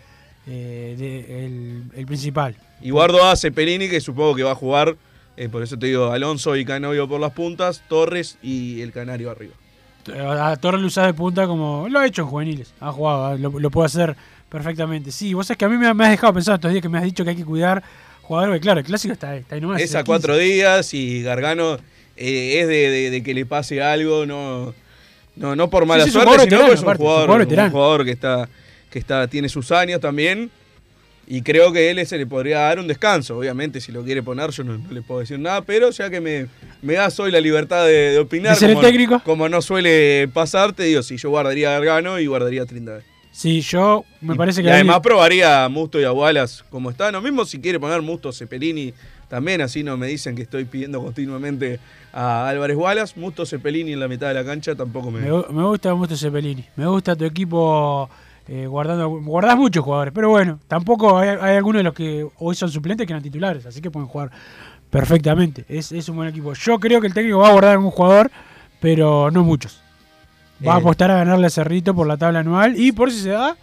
eh, de- el, el principal. Y guardo a Cepelini, que supongo que va a jugar. eh, por eso te digo, Alonso y Canovio por las puntas, Torres y el Canario arriba. A Torres lo usás de punta como lo ha hecho en juveniles. Ha jugado, lo, lo puede hacer perfectamente. Sí, vos sabés que a mí me, me has dejado pensar estos días que me has dicho que hay que cuidar jugadores. que Claro, el clásico está, está ahí nomás. es a 15. cuatro días y Gargano eh, es de, de- de que le pase algo, no, no, no por mala Sí, sí, suerte, jugador sino veterano, es un aparte, es un jugador, jugador un jugador que está, que está, tiene sus años también. Y creo que él se le podría dar un descanso. Obviamente, si lo quiere poner, yo no, no le puedo decir nada, pero ya que me, me das hoy la libertad de, de opinar, ¿De ser el como, técnico? como no suele pasar, te digo, si yo guardaría a Gargano y guardaría a Trindade. Sí, yo me parece que Y además probaría a Musto y a Wallace como están. Lo mismo si quiere poner Musto Cepelini también, así no me dicen que estoy pidiendo continuamente a Álvarez Wallace. Musto Cepelini en la mitad de la cancha tampoco me. me, me gusta mucho Cepelini. Me gusta tu equipo eh, guardando. Guardás muchos jugadores, pero bueno, tampoco hay, hay algunos de los que hoy son suplentes que eran titulares, así que pueden jugar perfectamente. Es, es un buen equipo. Yo creo que el técnico va a guardar algún jugador, pero no muchos. Va a Eh. apostar a ganarle a Cerrito por la tabla anual y por si se da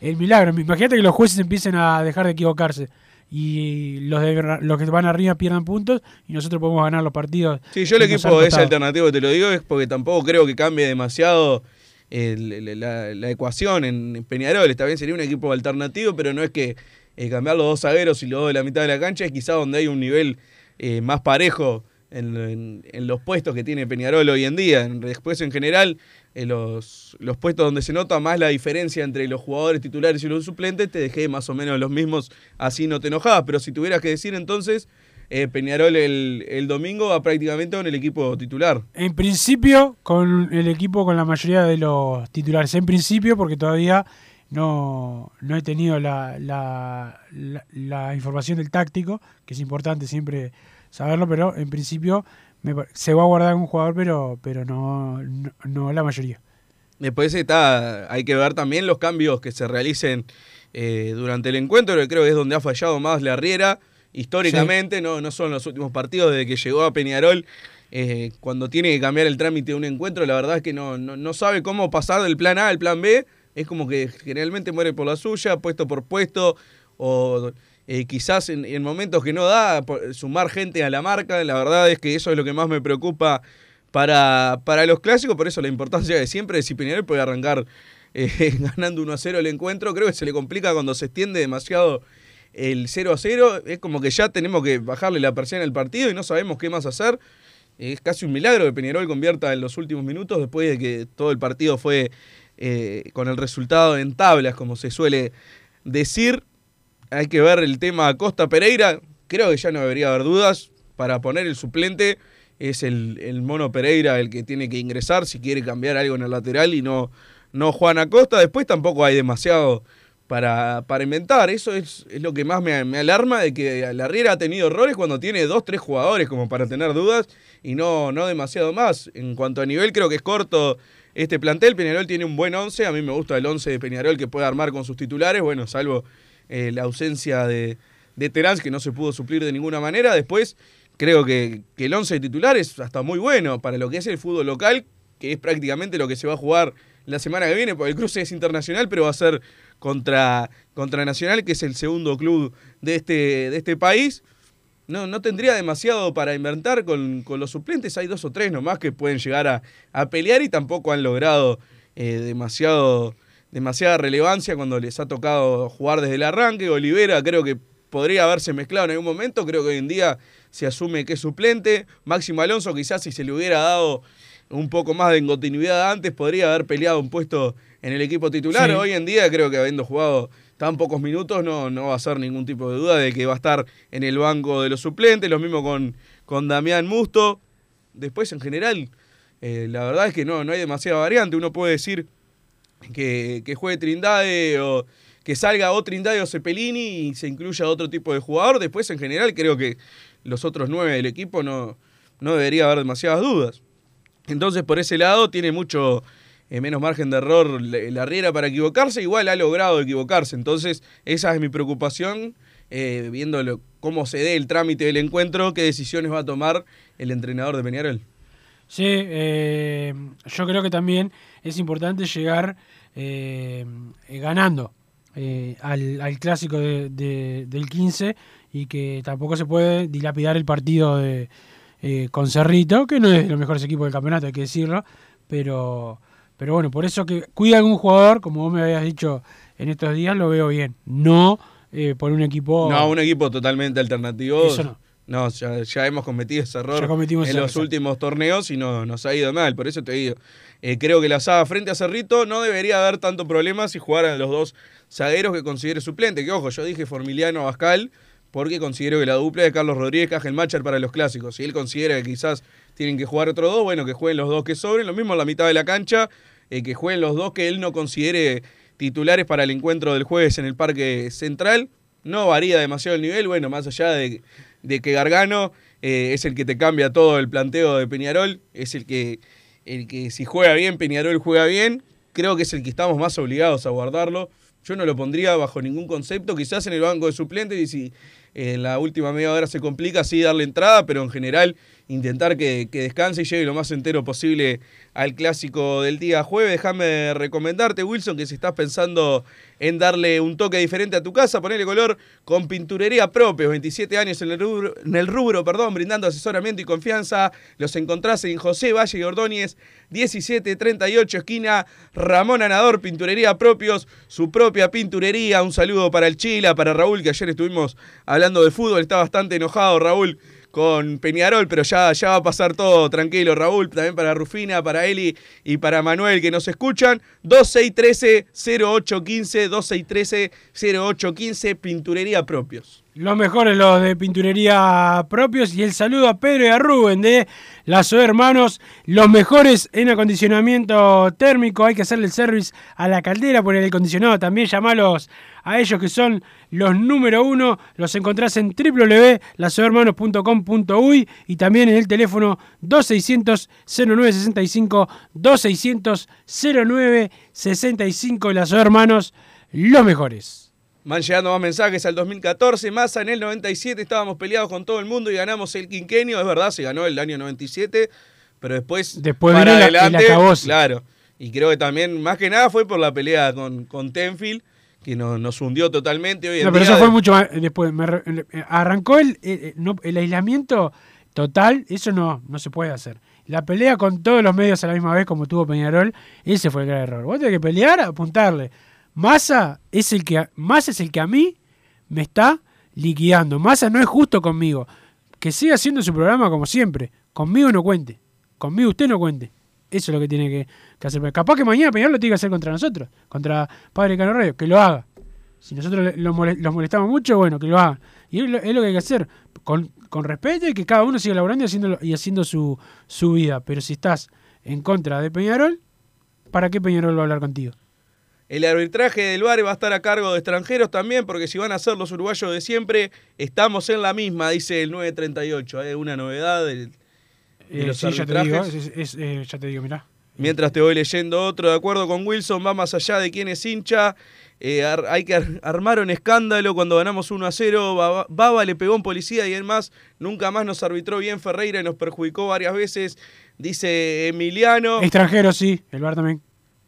el milagro. Imagínate que los jueces empiecen a dejar de equivocarse y los, de, los que van arriba pierdan puntos y nosotros podemos ganar los partidos. Sí, yo el equipo es alternativo, te lo digo, es porque tampoco creo que cambie demasiado el- el- la, la ecuación en Peñarol. Está bien, sería un equipo alternativo, pero no es que eh, cambiar los dos zagueros y los dos de la mitad de la cancha es quizá donde hay un nivel eh, más parejo en, en- los puestos que tiene Peñarol hoy en día. En- Después, en general, en los, los puestos donde se nota más la diferencia entre los jugadores titulares y los suplentes, te dejé más o menos los mismos, así no te enojabas. Pero si tuvieras que decir entonces, eh, Peñarol el, el domingo va prácticamente con el equipo titular. En principio, con el equipo con la mayoría de los titulares. En principio, porque todavía no, no he tenido la, la- la información del táctico, que es importante siempre saberlo, pero en principio me se va a guardar un jugador, pero, pero no, no, no la mayoría. Después está, hay que ver también los cambios que se realicen eh, durante el encuentro, que creo que es donde ha fallado más la Riera. Históricamente, no, no son los últimos partidos desde que llegó a Peñarol. eh, cuando tiene que cambiar el trámite de un encuentro, la verdad es que no, no, no sabe cómo pasar del plan A al plan B. Es como que generalmente muere por la suya, puesto por puesto, o eh, quizás en, en momentos que no da, sumar gente a la marca. La verdad es que eso es lo que más me preocupa para, para los clásicos, por eso la importancia de siempre, si Peñarol puede arrancar eh, ganando 1 a 0 el encuentro, creo que se le complica cuando se extiende demasiado el 0 a 0, es como que ya tenemos que bajarle la persiana al partido y no sabemos qué más hacer. Es casi un milagro que Peñarol convierta en los últimos minutos después de que todo el partido fue eh, con el resultado en tablas, como se suele decir. Hay que ver el tema Costa Pereira. Creo que ya no debería haber dudas. Para poner el suplente es el, el Mono Pereira el que tiene que ingresar si quiere cambiar algo en el lateral y no, no Juan Acosta. Después tampoco hay demasiado para, para inventar. Eso es, es lo que más me, me alarma de que la Riera ha tenido errores cuando tiene dos, tres jugadores como para tener dudas y no, no demasiado más. En cuanto a nivel, creo que es corto este plantel. Peñarol tiene un buen 11. A mí me gusta el 11 de Peñarol que puede armar con sus titulares. Bueno, salvo eh, la ausencia de, de Terán, que no se pudo suplir de ninguna manera. Después, creo que, que el 11 de titulares hasta muy bueno para lo que es el fútbol local, que es prácticamente lo que se va a jugar la semana que viene, porque el cruce es internacional, pero va a ser contra, contra Nacional, que es el segundo club de este, de este país. No, no tendría demasiado para inventar con, con los suplentes. Hay dos o tres nomás que pueden llegar a, a pelear y tampoco han logrado eh, demasiado, demasiada relevancia cuando les ha tocado jugar desde el arranque. Olivera creo que podría haberse mezclado en algún momento. Creo que hoy en día se asume que es suplente. Máximo Alonso quizás si se le hubiera dado un poco más de continuidad antes podría haber peleado un puesto en el equipo titular. Sí. Hoy en día creo que habiendo jugado tan pocos minutos no, no va a ser ningún tipo de duda de que va a estar en el banco de los suplentes. Lo mismo con, con Damián Musto. Después en general, eh, la verdad es que no, no hay demasiada variante. Uno puede decir que, juegue Trindade o que salga o Trindade o Cepelini y se incluya otro tipo de jugador. Después en general creo que los otros nueve del equipo no, no debería haber demasiadas dudas. Entonces, por ese lado, tiene mucho eh, menos margen de error la, Riera para equivocarse, igual ha logrado equivocarse. Entonces, esa es mi preocupación, eh, viendo cómo se dé el trámite del encuentro, qué decisiones va a tomar el entrenador de Peñarol. Sí, eh, yo creo que también es importante llegar eh, ganando eh, al, al clásico de- de- del 15 y que tampoco se puede dilapidar el partido de, eh, con Cerrito, que no es de los mejores equipos del campeonato, hay que decirlo, pero, pero bueno, por eso que cuida algún jugador, como vos me habías dicho en estos días, lo veo bien. No eh, por un equipo... No, un equipo totalmente alternativo. Eso no. No, ya, ya hemos cometido ese error en ese los error. últimos torneos y no, nos ha ido mal. Por eso te digo, eh, creo que la saga frente a Cerrito no debería haber tanto problema si jugaran los dos zagueros que considere suplente. Que ojo, yo dije Formiliano Abascal porque considero que la dupla de Carlos Rodríguez caja el matcher para los clásicos. Si él considera que quizás tienen que jugar otros dos, bueno, que jueguen los dos que sobren. Lo mismo en la mitad de la cancha, eh, que jueguen los dos que él no considere titulares para el encuentro del jueves en el Parque Central. No varía demasiado el nivel, bueno, más allá de, de que Gargano eh, es el que te cambia todo el planteo de Peñarol, es el que, el que si juega bien, Peñarol juega bien, creo que es el que estamos más obligados a guardarlo. Yo no lo pondría bajo ningún concepto, quizás en el banco de suplentes y si en la última media hora se complica, sí darle entrada, pero en general intentar que, que descanse y llegue lo más entero posible al clásico del día jueves. Déjame recomendarte, Wilson, que si estás pensando en darle un toque diferente a tu casa, ponerle color con pinturería propios, 27 años en el rubro, en el rubro perdón, brindando asesoramiento y confianza. Los encontrás en José Valle y Ordóñez, 1738, esquina Ramón Anador, pinturería propios, su propia pinturería. Un saludo para el Chila, para Raúl, que ayer estuvimos hablando de fútbol, está bastante enojado Raúl con Peñarol, pero ya, ya va a pasar todo tranquilo, Raúl, también para Rufina, para Eli y para Manuel que nos escuchan. 2613-0815, 2613-0815, pinturería propios. Los mejores, los de pinturería propios. Y el saludo a Pedro y a Rubén de las Hermanos. Los mejores en acondicionamiento térmico. Hay que hacerle el service a la caldera por el acondicionado. También llamalos a ellos que son los número uno. Los encontrás en www.lasohermanos.com.uy y también en el teléfono 2600-0965, 2600-0965. Las Hermanos, los mejores. Van llegando más mensajes al 2014, más en el 97 estábamos peleados con todo el mundo y ganamos el quinquenio, es verdad, se ganó el año 97, pero después, Después para vino la- el adelante, acabose. claro. Y creo que también, más que nada, fue por la pelea con, con Tenfield, que nos, nos hundió totalmente hoy en No, pero día. eso fue mucho más eh, después. me eh, arrancó el, eh, eh, no, el aislamiento total, eso no, no se puede hacer. La pelea con todos los medios a la misma vez, como tuvo Peñarol, ese fue el gran error. Vos tenés que pelear, apuntarle. Massa es el que, Massa es el que a mí me está liquidando. Massa no es justo conmigo. Que siga haciendo su programa como siempre. Conmigo no cuente. Conmigo usted no cuente. Eso es lo que tiene que, que hacer. Capaz que mañana Peñarol lo tiene que hacer contra nosotros, contra Padre Cano Radio, que lo haga. Si nosotros los molestamos mucho, bueno, que lo hagan. Y es lo, que hay que hacer, con, con respeto y que cada uno siga laburando y haciendo, y haciendo su, su vida. Pero si estás en contra de Peñarol, ¿para qué Peñarol va a hablar contigo? El arbitraje del VAR va a estar a cargo de extranjeros también, porque si van a ser los uruguayos de siempre, estamos en la misma, dice el 938. Hay una novedad del- de Eh, los sí, ya te digo, arbitrajes. es- es- eh, ya te digo, mirá. Mientras te voy leyendo otro, de acuerdo con Wilson, va más allá de quién es hincha. Eh, ar- hay que ar- armar un escándalo cuando ganamos 1 a 0. Baba, Baba le pegó a un policía y además nunca más nos arbitró bien Ferreira y nos perjudicó varias veces, dice Emiliano. Extranjero, sí, el bar también.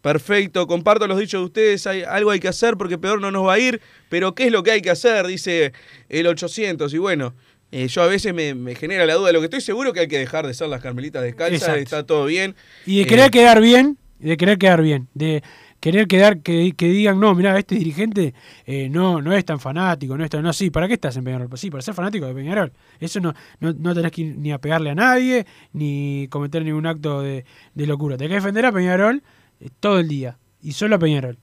Perfecto, comparto los dichos de ustedes, hay, algo hay que hacer porque peor no nos va a ir, pero ¿qué es lo que hay que hacer? Dice el 800 y bueno, eh, yo a veces me, me genera la duda, lo que estoy seguro que hay que dejar de ser las carmelitas descalzas, Exacto. está todo bien. Y de Eh, querer quedar bien, de querer quedar bien, de querer quedar, que, que digan, no, mira, este dirigente eh, no, no es tan fanático, no es tan, no, sí, ¿para qué estás en Peñarol? Pues sí, para ser fanático de Peñarol. Eso no, no, no tenés que ir ni a pegarle a nadie, ni cometer ningún acto de, de locura. Tenés que defender a Peñarol eh, todo el día, y solo a Peñarol.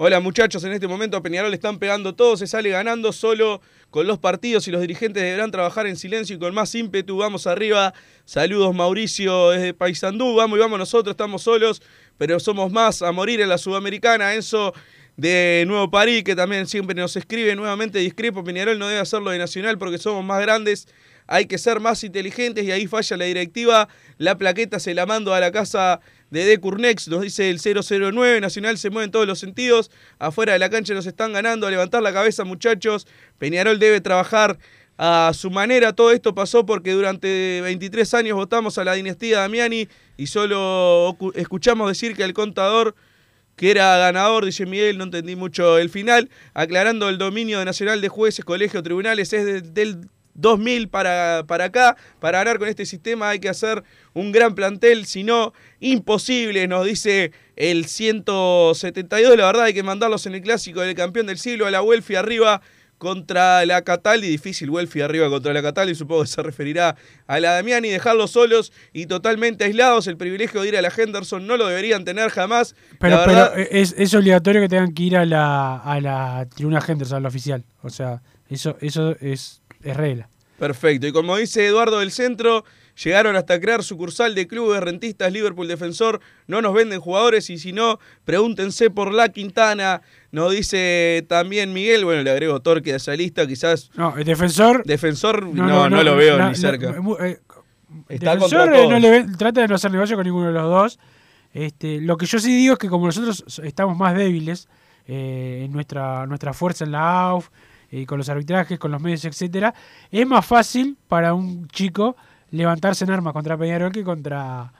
Hola muchachos, en este momento a Peñarol están pegando todo, se sale ganando solo con los partidos y los dirigentes deberán trabajar en silencio y con más ímpetu. Vamos arriba. Saludos Mauricio desde Paysandú, vamos y vamos nosotros, estamos solos, pero somos más a morir en la Sudamericana. Enzo de Nuevo París, que también siempre nos escribe nuevamente, discrepo, Peñarol no debe hacerlo de Nacional porque somos más grandes. Hay que ser más inteligentes y ahí falla la directiva. La plaqueta se la mando a la casa de Decurnex nos dice el 009, Nacional se mueve en todos los sentidos, afuera de la cancha nos están ganando, a levantar la cabeza muchachos, Peñarol debe trabajar a su manera, todo esto pasó porque durante 23 años votamos a la dinastía Damiani y solo escuchamos decir que el contador que era ganador, dice Miguel, no entendí mucho el final, aclarando el dominio de Nacional de Jueces, Colegios, Tribunales, es del 2000 para, para acá. Para ganar con este sistema hay que hacer un gran plantel, si no, imposible, nos dice el 172. La verdad hay que mandarlos en el clásico del campeón del siglo a la Welfi arriba contra la Catal y difícil Welfi arriba contra la Catal y supongo que se referirá a la Damiani dejarlos solos y totalmente aislados el privilegio de ir a la Henderson no lo deberían tener jamás pero, pero es, es, obligatorio que tengan que ir a la, a la tribuna Henderson a la oficial o sea eso, eso es es regla. Perfecto. Y como dice Eduardo del Centro, llegaron hasta crear sucursal de clubes rentistas Liverpool Defensor. No nos venden jugadores y si no, pregúntense por la Quintana. Nos dice también Miguel, bueno, le agrego Torque a esa lista, quizás. No, el defensor. Defensor, no, no, lo veo ni cerca. Eh, Está defensor eh, no le trata de no hacer negocio con ninguno de los dos. Este, lo que yo sí digo es que como nosotros estamos más débiles eh, en nuestra, nuestra fuerza en la AUF, eh, con los arbitrajes, con los medios, etcétera, es más fácil para un chico levantarse en armas contra Peñarol que contra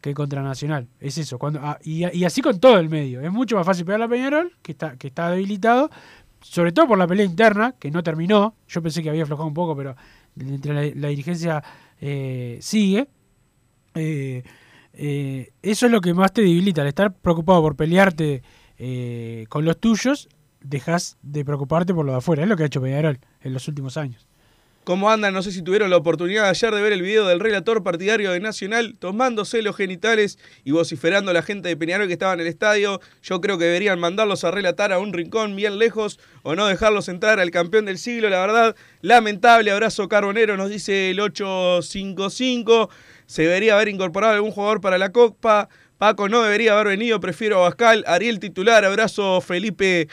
que contra Nacional. Es eso. Cuando, ah, y, así con todo el medio. Es mucho más fácil pegar a Peñarol, que está, que está debilitado, sobre todo por la pelea interna, que no terminó. Yo pensé que había aflojado un poco, pero entre la, dirigencia eh, sigue. Eh, eso es lo que más te debilita, al estar preocupado por pelearte con los tuyos dejas de preocuparte por lo de afuera. Es lo que ha hecho Peñarol en los últimos años. ¿Cómo andan? No sé si tuvieron la oportunidad ayer de ver el video del relator partidario de Nacional tomándose los genitales y vociferando a la gente de Peñarol que estaba en el estadio. Yo creo que deberían mandarlos a relatar a un rincón bien lejos o no dejarlos entrar al campeón del siglo. La verdad, lamentable. Abrazo carbonero, nos dice el 855. Se debería haber incorporado algún jugador para la Copa. Paco no debería haber venido, prefiero a Bascal. Ariel titular, abrazo Felipe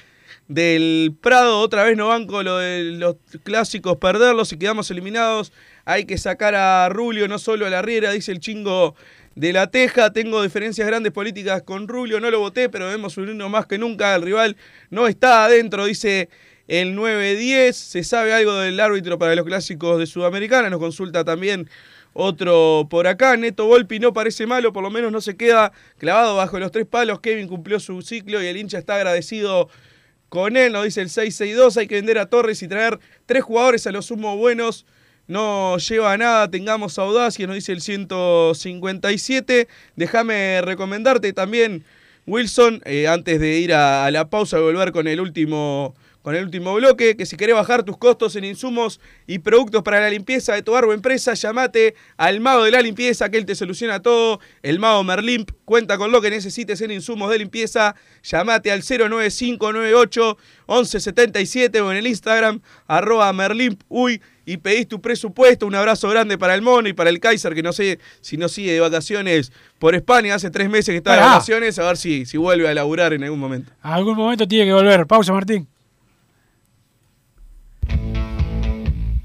del Prado, otra vez no banco lo de los clásicos perderlos y quedamos eliminados. Hay que sacar a Rulio, no solo a la Riera, dice el chingo de la Teja. Tengo diferencias grandes políticas con Rulio, no lo voté, pero debemos unirnos más que nunca. El rival no está adentro, dice el 9-10. Se sabe algo del árbitro para los clásicos de Sudamericana, nos consulta también otro por acá. Neto Volpi no parece malo, por lo menos no se queda clavado bajo los tres palos. Kevin cumplió su ciclo y el hincha está agradecido con él, nos dice el 662, hay que vender a Torres y traer tres jugadores a los sumo buenos. No lleva a nada, tengamos audacia, nos dice el 157. Déjame recomendarte también, Wilson, eh, antes de ir a, a la pausa y volver con el último con el último bloque, que si querés bajar tus costos en insumos y productos para la limpieza de tu barro empresa, llamate al mago de la limpieza, que él te soluciona todo. El mago Merlimp cuenta con lo que necesites en insumos de limpieza. Llamate al 09598 1177 o en el Instagram arroba Merlimp uy y pedís tu presupuesto. Un abrazo grande para el mono y para el Kaiser, que no sé si no sigue de vacaciones por España. Hace tres meses que está de vacaciones, a ver si, si vuelve a laburar en algún momento. algún momento tiene que volver. Pausa, Martín.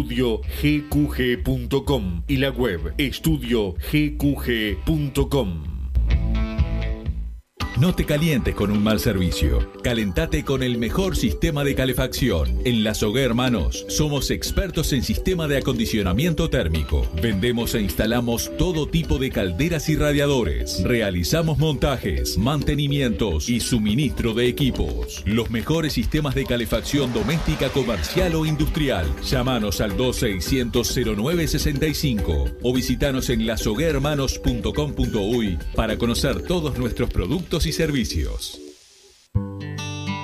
estudiogqg.com y la web estudiogqg.com. No te calientes con un mal servicio. Calentate con el mejor sistema de calefacción. En La Sogué Hermanos somos expertos en sistema de acondicionamiento térmico. Vendemos e instalamos todo tipo de calderas y radiadores. Realizamos montajes, mantenimientos y suministro de equipos. Los mejores sistemas de calefacción doméstica, comercial o industrial. Llámanos al 2600-0965 o visitanos en lasoguermanos.com.uy para conocer todos nuestros productos y servicios.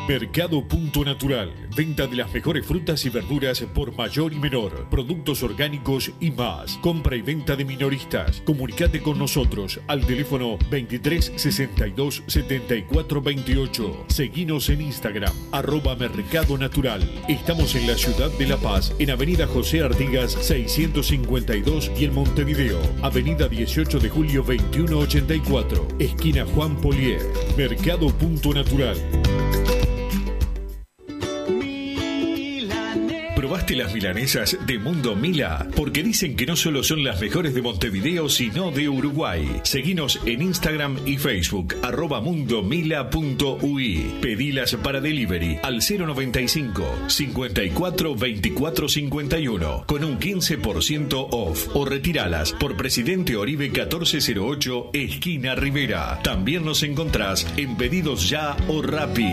Mercado Punto Natural. Venta de las mejores frutas y verduras por mayor y menor. Productos orgánicos y más. Compra y venta de minoristas. Comunicate con nosotros al teléfono 23 62 74 28. Seguinos en Instagram, arroba Mercado Natural. Estamos en la ciudad de La Paz, en Avenida José Artigas 652 y en Montevideo, Avenida 18 de Julio 2184, esquina Juan Polier. Mercado Punto Natural. ¿Probaste las milanesas de Mundo Mila? Porque dicen que no solo son las mejores de Montevideo, sino de Uruguay. Seguinos en Instagram y Facebook, arroba mundomila.ui. Pedilas para delivery al 095 54 24 51 con un 15% off o retiralas por Presidente Oribe 1408, esquina Rivera. También nos encontrás en Pedidos Ya o Rappi.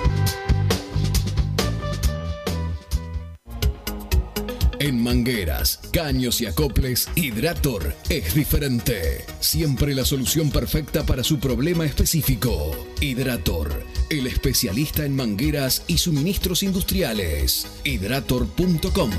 En mangueras, caños y acoples, Hidrator es diferente. Siempre la solución perfecta para su problema específico. Hidrator, el especialista en mangueras y suministros industriales. Hidrator.com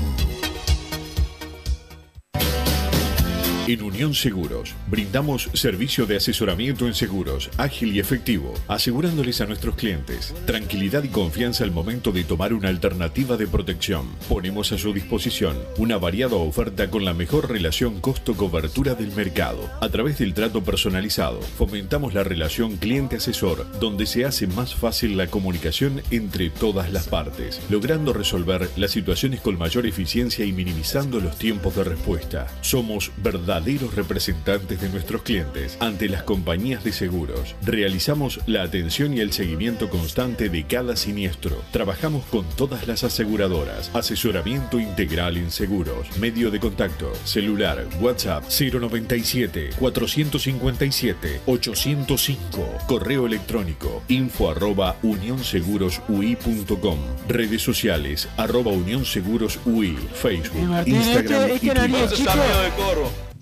En Unión Seguros brindamos servicio de asesoramiento en seguros ágil y efectivo, asegurándoles a nuestros clientes tranquilidad y confianza al momento de tomar una alternativa de protección. Ponemos a su disposición una variada oferta con la mejor relación costo-cobertura del mercado. A través del trato personalizado, fomentamos la relación cliente-asesor, donde se hace más fácil la comunicación entre todas las partes, logrando resolver las situaciones con mayor eficiencia y minimizando los tiempos de respuesta. Somos verdaderos representantes de nuestros clientes ante las compañías de seguros. Realizamos la atención y el seguimiento constante de cada siniestro. Trabajamos con todas las aseguradoras. Asesoramiento integral en seguros. Medio de contacto. Celular. WhatsApp 097 457 805. Correo electrónico info arroba unionsegurosui.com. Redes sociales arroba unionsegurosui. Facebook, Martín, Instagram este- este y era Twitter.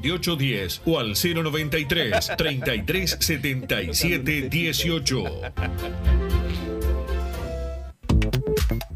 2810 o al 093 3377 18.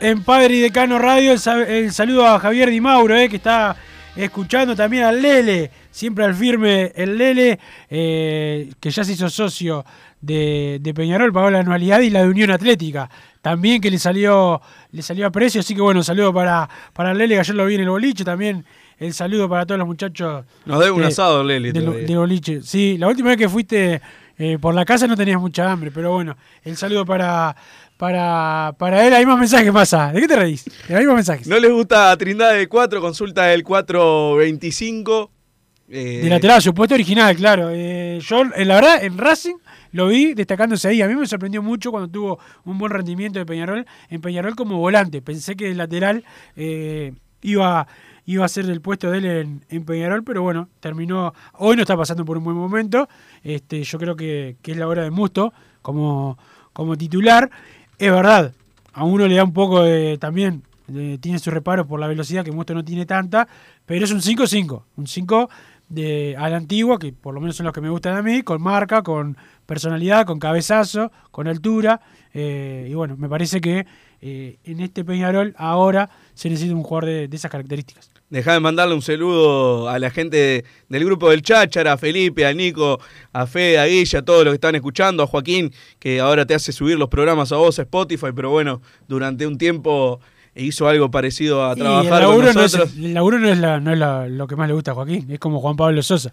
En Padre y Decano Radio. El, sa- el saludo a Javier Di Mauro, eh, que está escuchando también al Lele, siempre al firme el Lele, eh, que ya se hizo socio de, de Peñarol, pagó la anualidad y la de Unión Atlética. También que le salió, le salió a precio, así que bueno, saludo para, para el Lele, que ayer lo vi en el boliche, también el saludo para todos los muchachos. Nos debe un asado, del- todavía. de boliche. Sí, la última vez que fuiste eh, por la casa no tenías mucha hambre, pero bueno, el saludo para, para, para él. Hay más mensajes, pasa. ¿De qué te reís? Hay más mensajes. No les gusta Trindade de 4, consulta del 425. eh, De lateral, su puesto original, claro. Eh, yo, eh, la verdad, en Racing lo vi destacándose ahí. A mí me sorprendió mucho cuando tuvo un buen rendimiento de Peñarol. En Peñarol como volante. Pensé que el lateral eh, iba, iba a ser el puesto de él en, en Peñarol, pero bueno, terminó. Hoy no está pasando por un buen momento. Este, yo creo que, que es la hora de Musto como, como titular. Es verdad, a uno le da un poco de también. tiene sus reparos por la velocidad que Musto no tiene tanta, pero es un 5-5, un 5 de a la antigua, que por lo menos son los que me gustan a mí, con marca, con personalidad, con cabezazo, con altura. eh, y bueno, me parece que eh, en este Peñarol ahora se necesita un jugador de esas características. Dejá de mandarle un saludo a la gente de- del grupo del Cháchara, a Felipe, a Nico, a Fede, a Guilla, a todos los que están escuchando, a Joaquín, que ahora te hace subir los programas a vos a Spotify, pero bueno, durante un tiempo hizo algo parecido a trabajar el con laburo, no es, nosotros. el laburo no es, la- no es la- lo que más le gusta a Joaquín, es como Juan Pablo Sosa.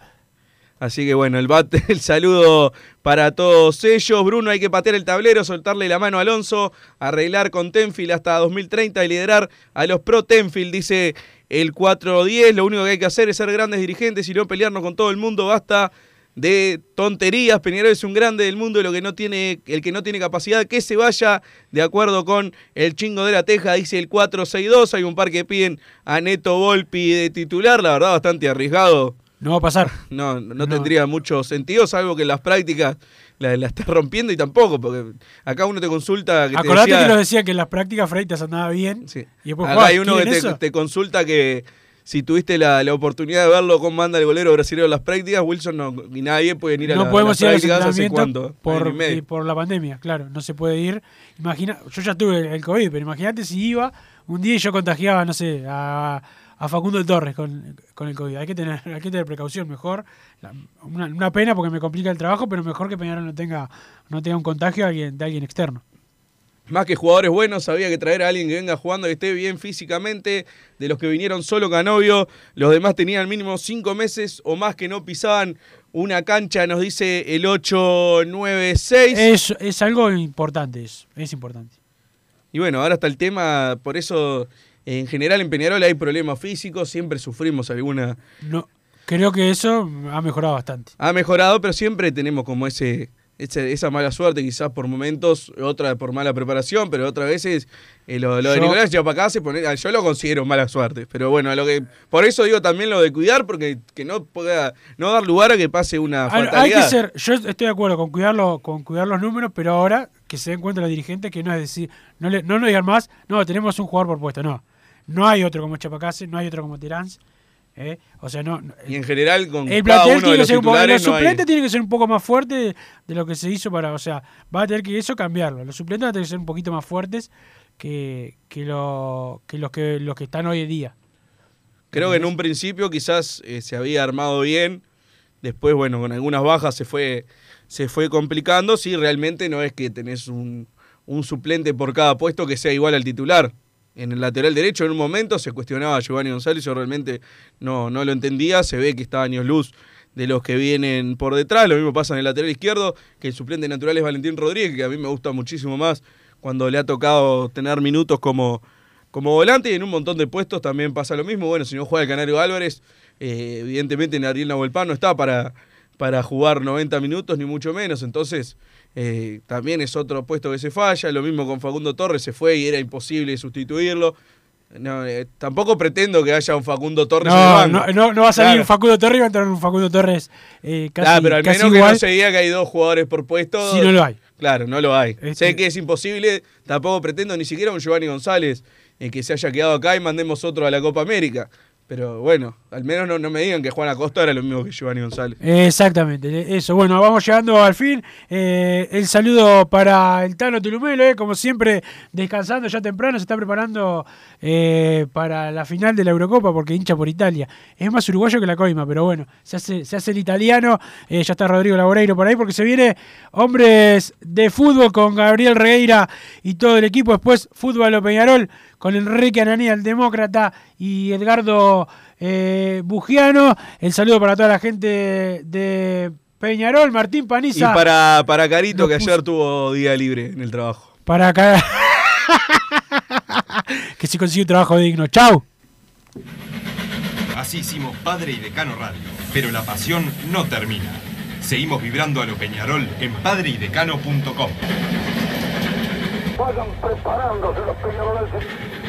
Así que bueno, el, bat- el saludo para todos ellos. Bruno, hay que patear el tablero, soltarle la mano a Alonso, arreglar con Tenfield hasta 2030 y liderar a los pro Tenfield, dice el 410. Lo único que hay que hacer es ser grandes dirigentes y no pelearnos con todo el mundo. Basta de tonterías. Peñarol es un grande del mundo y lo que no tiene, el que no tiene capacidad que se vaya de acuerdo con el chingo de la teja, dice el 462. Hay un par que piden a Neto Volpi de titular, la verdad bastante arriesgado. No va a pasar. No, no, tendría mucho sentido, salvo que en las prácticas la, la estés rompiendo y tampoco, porque acá uno te consulta que te Acordate decía- que nos decía que en las prácticas Freitas andaba bien. Y después Acá hay uno que ¿Quieren te, te consulta que si tuviste la, la oportunidad de verlo cómo anda el golero brasileño en las prácticas, Wilson no, ni nadie puede ir a, no la- podemos las ir a prácticas hace entrenamientos cuánto, por, y por la pandemia, claro, no se puede ir. Imagina, yo ya tuve el COVID, pero imagínate si iba un día y yo contagiaba, no sé, a, a Facundo Torres con, con el COVID. Hay que tener, hay que tener precaución, mejor. La- una, una pena porque me complica el trabajo, pero mejor que Peñarol no tenga, no tenga un contagio de alguien, de alguien externo. Más que jugadores buenos, había que traer a alguien que venga jugando y esté bien físicamente. De los que vinieron solo Canovio, los demás tenían mínimo cinco meses o más que no pisaban una cancha, nos dice el 896. Es, es algo importante es importante. Y bueno, ahora está el tema, por eso en general en Peñarol hay problemas físicos, siempre sufrimos alguna... No, creo que eso ha mejorado bastante. Ha mejorado, pero siempre tenemos como ese, ese- esa mala suerte, quizás por momentos, otra por mala preparación, pero otras veces eh, lo, lo de Yo- Nicolás Yapacá se pone, ah, yo lo considero mala suerte. Pero bueno, lo que por eso digo también lo de cuidar, porque que no pueda no dar lugar a que pase una fatalidad. Hay que ser, yo estoy de acuerdo con cuidarlo, con cuidar los números, pero ahora que se den cuenta los dirigentes que no es decir, no le, no nos digan más, no, tenemos un jugador por puesto, no. No hay otro como Chapacase, no hay otro como Terán. ¿eh? O sea, no. no- Y en general con el cada uno tiene de los titulares no hay- suplentes tienen que ser un poco más fuertes de lo que se hizo para, o sea, va a tener que eso cambiarlo. Los suplentes van a tener que ser un poquito más fuertes que, que, lo- que los que los que están hoy en día. Creo que en un principio quizás eh, se había armado bien, después, bueno, con algunas bajas se fue, se fue complicando. Sí, realmente no es que tenés un, un suplente por cada puesto que sea igual al titular. En el lateral derecho, en un momento se cuestionaba a Giovanni González, yo realmente no, no lo entendía. Se ve que está años luz de los que vienen por detrás. Lo mismo pasa en el lateral izquierdo, que el suplente natural es Valentín Rodríguez, que a mí me gusta muchísimo más cuando le ha tocado tener minutos como, como volante y en un montón de puestos también pasa lo mismo. Bueno, si no juega el Canario Álvarez, eh, evidentemente Ariel Nahuelpan no está para, para jugar 90 minutos, ni mucho menos. Entonces, eh, también es otro puesto que se falla. Lo mismo con Facundo Torres, se fue y era imposible sustituirlo. No, eh, tampoco pretendo que haya un Facundo Torres en el No, banco. no, no, no va a salir Claro. un Facundo Torres y va a entrar un Facundo Torres eh, casi, Claro, pero al menos que no se diga que hay dos jugadores por puesto. Si no lo hay. Claro, no lo hay. Este- Sé que es imposible, tampoco pretendo ni siquiera un Giovanni González eh, que se haya quedado acá y mandemos otro a la Copa América. Pero bueno, al menos no, no me digan que Juan Acosta era lo mismo que Giovanni González. Exactamente, eso. Bueno, vamos llegando al fin. Eh, el saludo para el Tano Tulumelo, eh, como siempre, descansando ya temprano, se está preparando eh, para la final de la Eurocopa porque hincha por Italia. Es más uruguayo que la coima, pero bueno, se hace, se hace el italiano. Eh, ya está Rodrigo Laboreiro por ahí porque se viene hombres de fútbol con Gabriel Regueira y todo el equipo. Después, fútbol a Peñarol con Enrique Ananía, el demócrata, y Edgardo eh, Bugiano. El saludo para toda la gente de Peñarol, Martín Paniza. Y para, para Carito, que ayer tuvo día libre en el trabajo. Para acá. que se consigue un trabajo digno. Chau. Así hicimos Padre y Decano Radio, pero la pasión no termina. Seguimos vibrando a lo Peñarol en padreidecano.com. Vayan preparándose los peñaroles.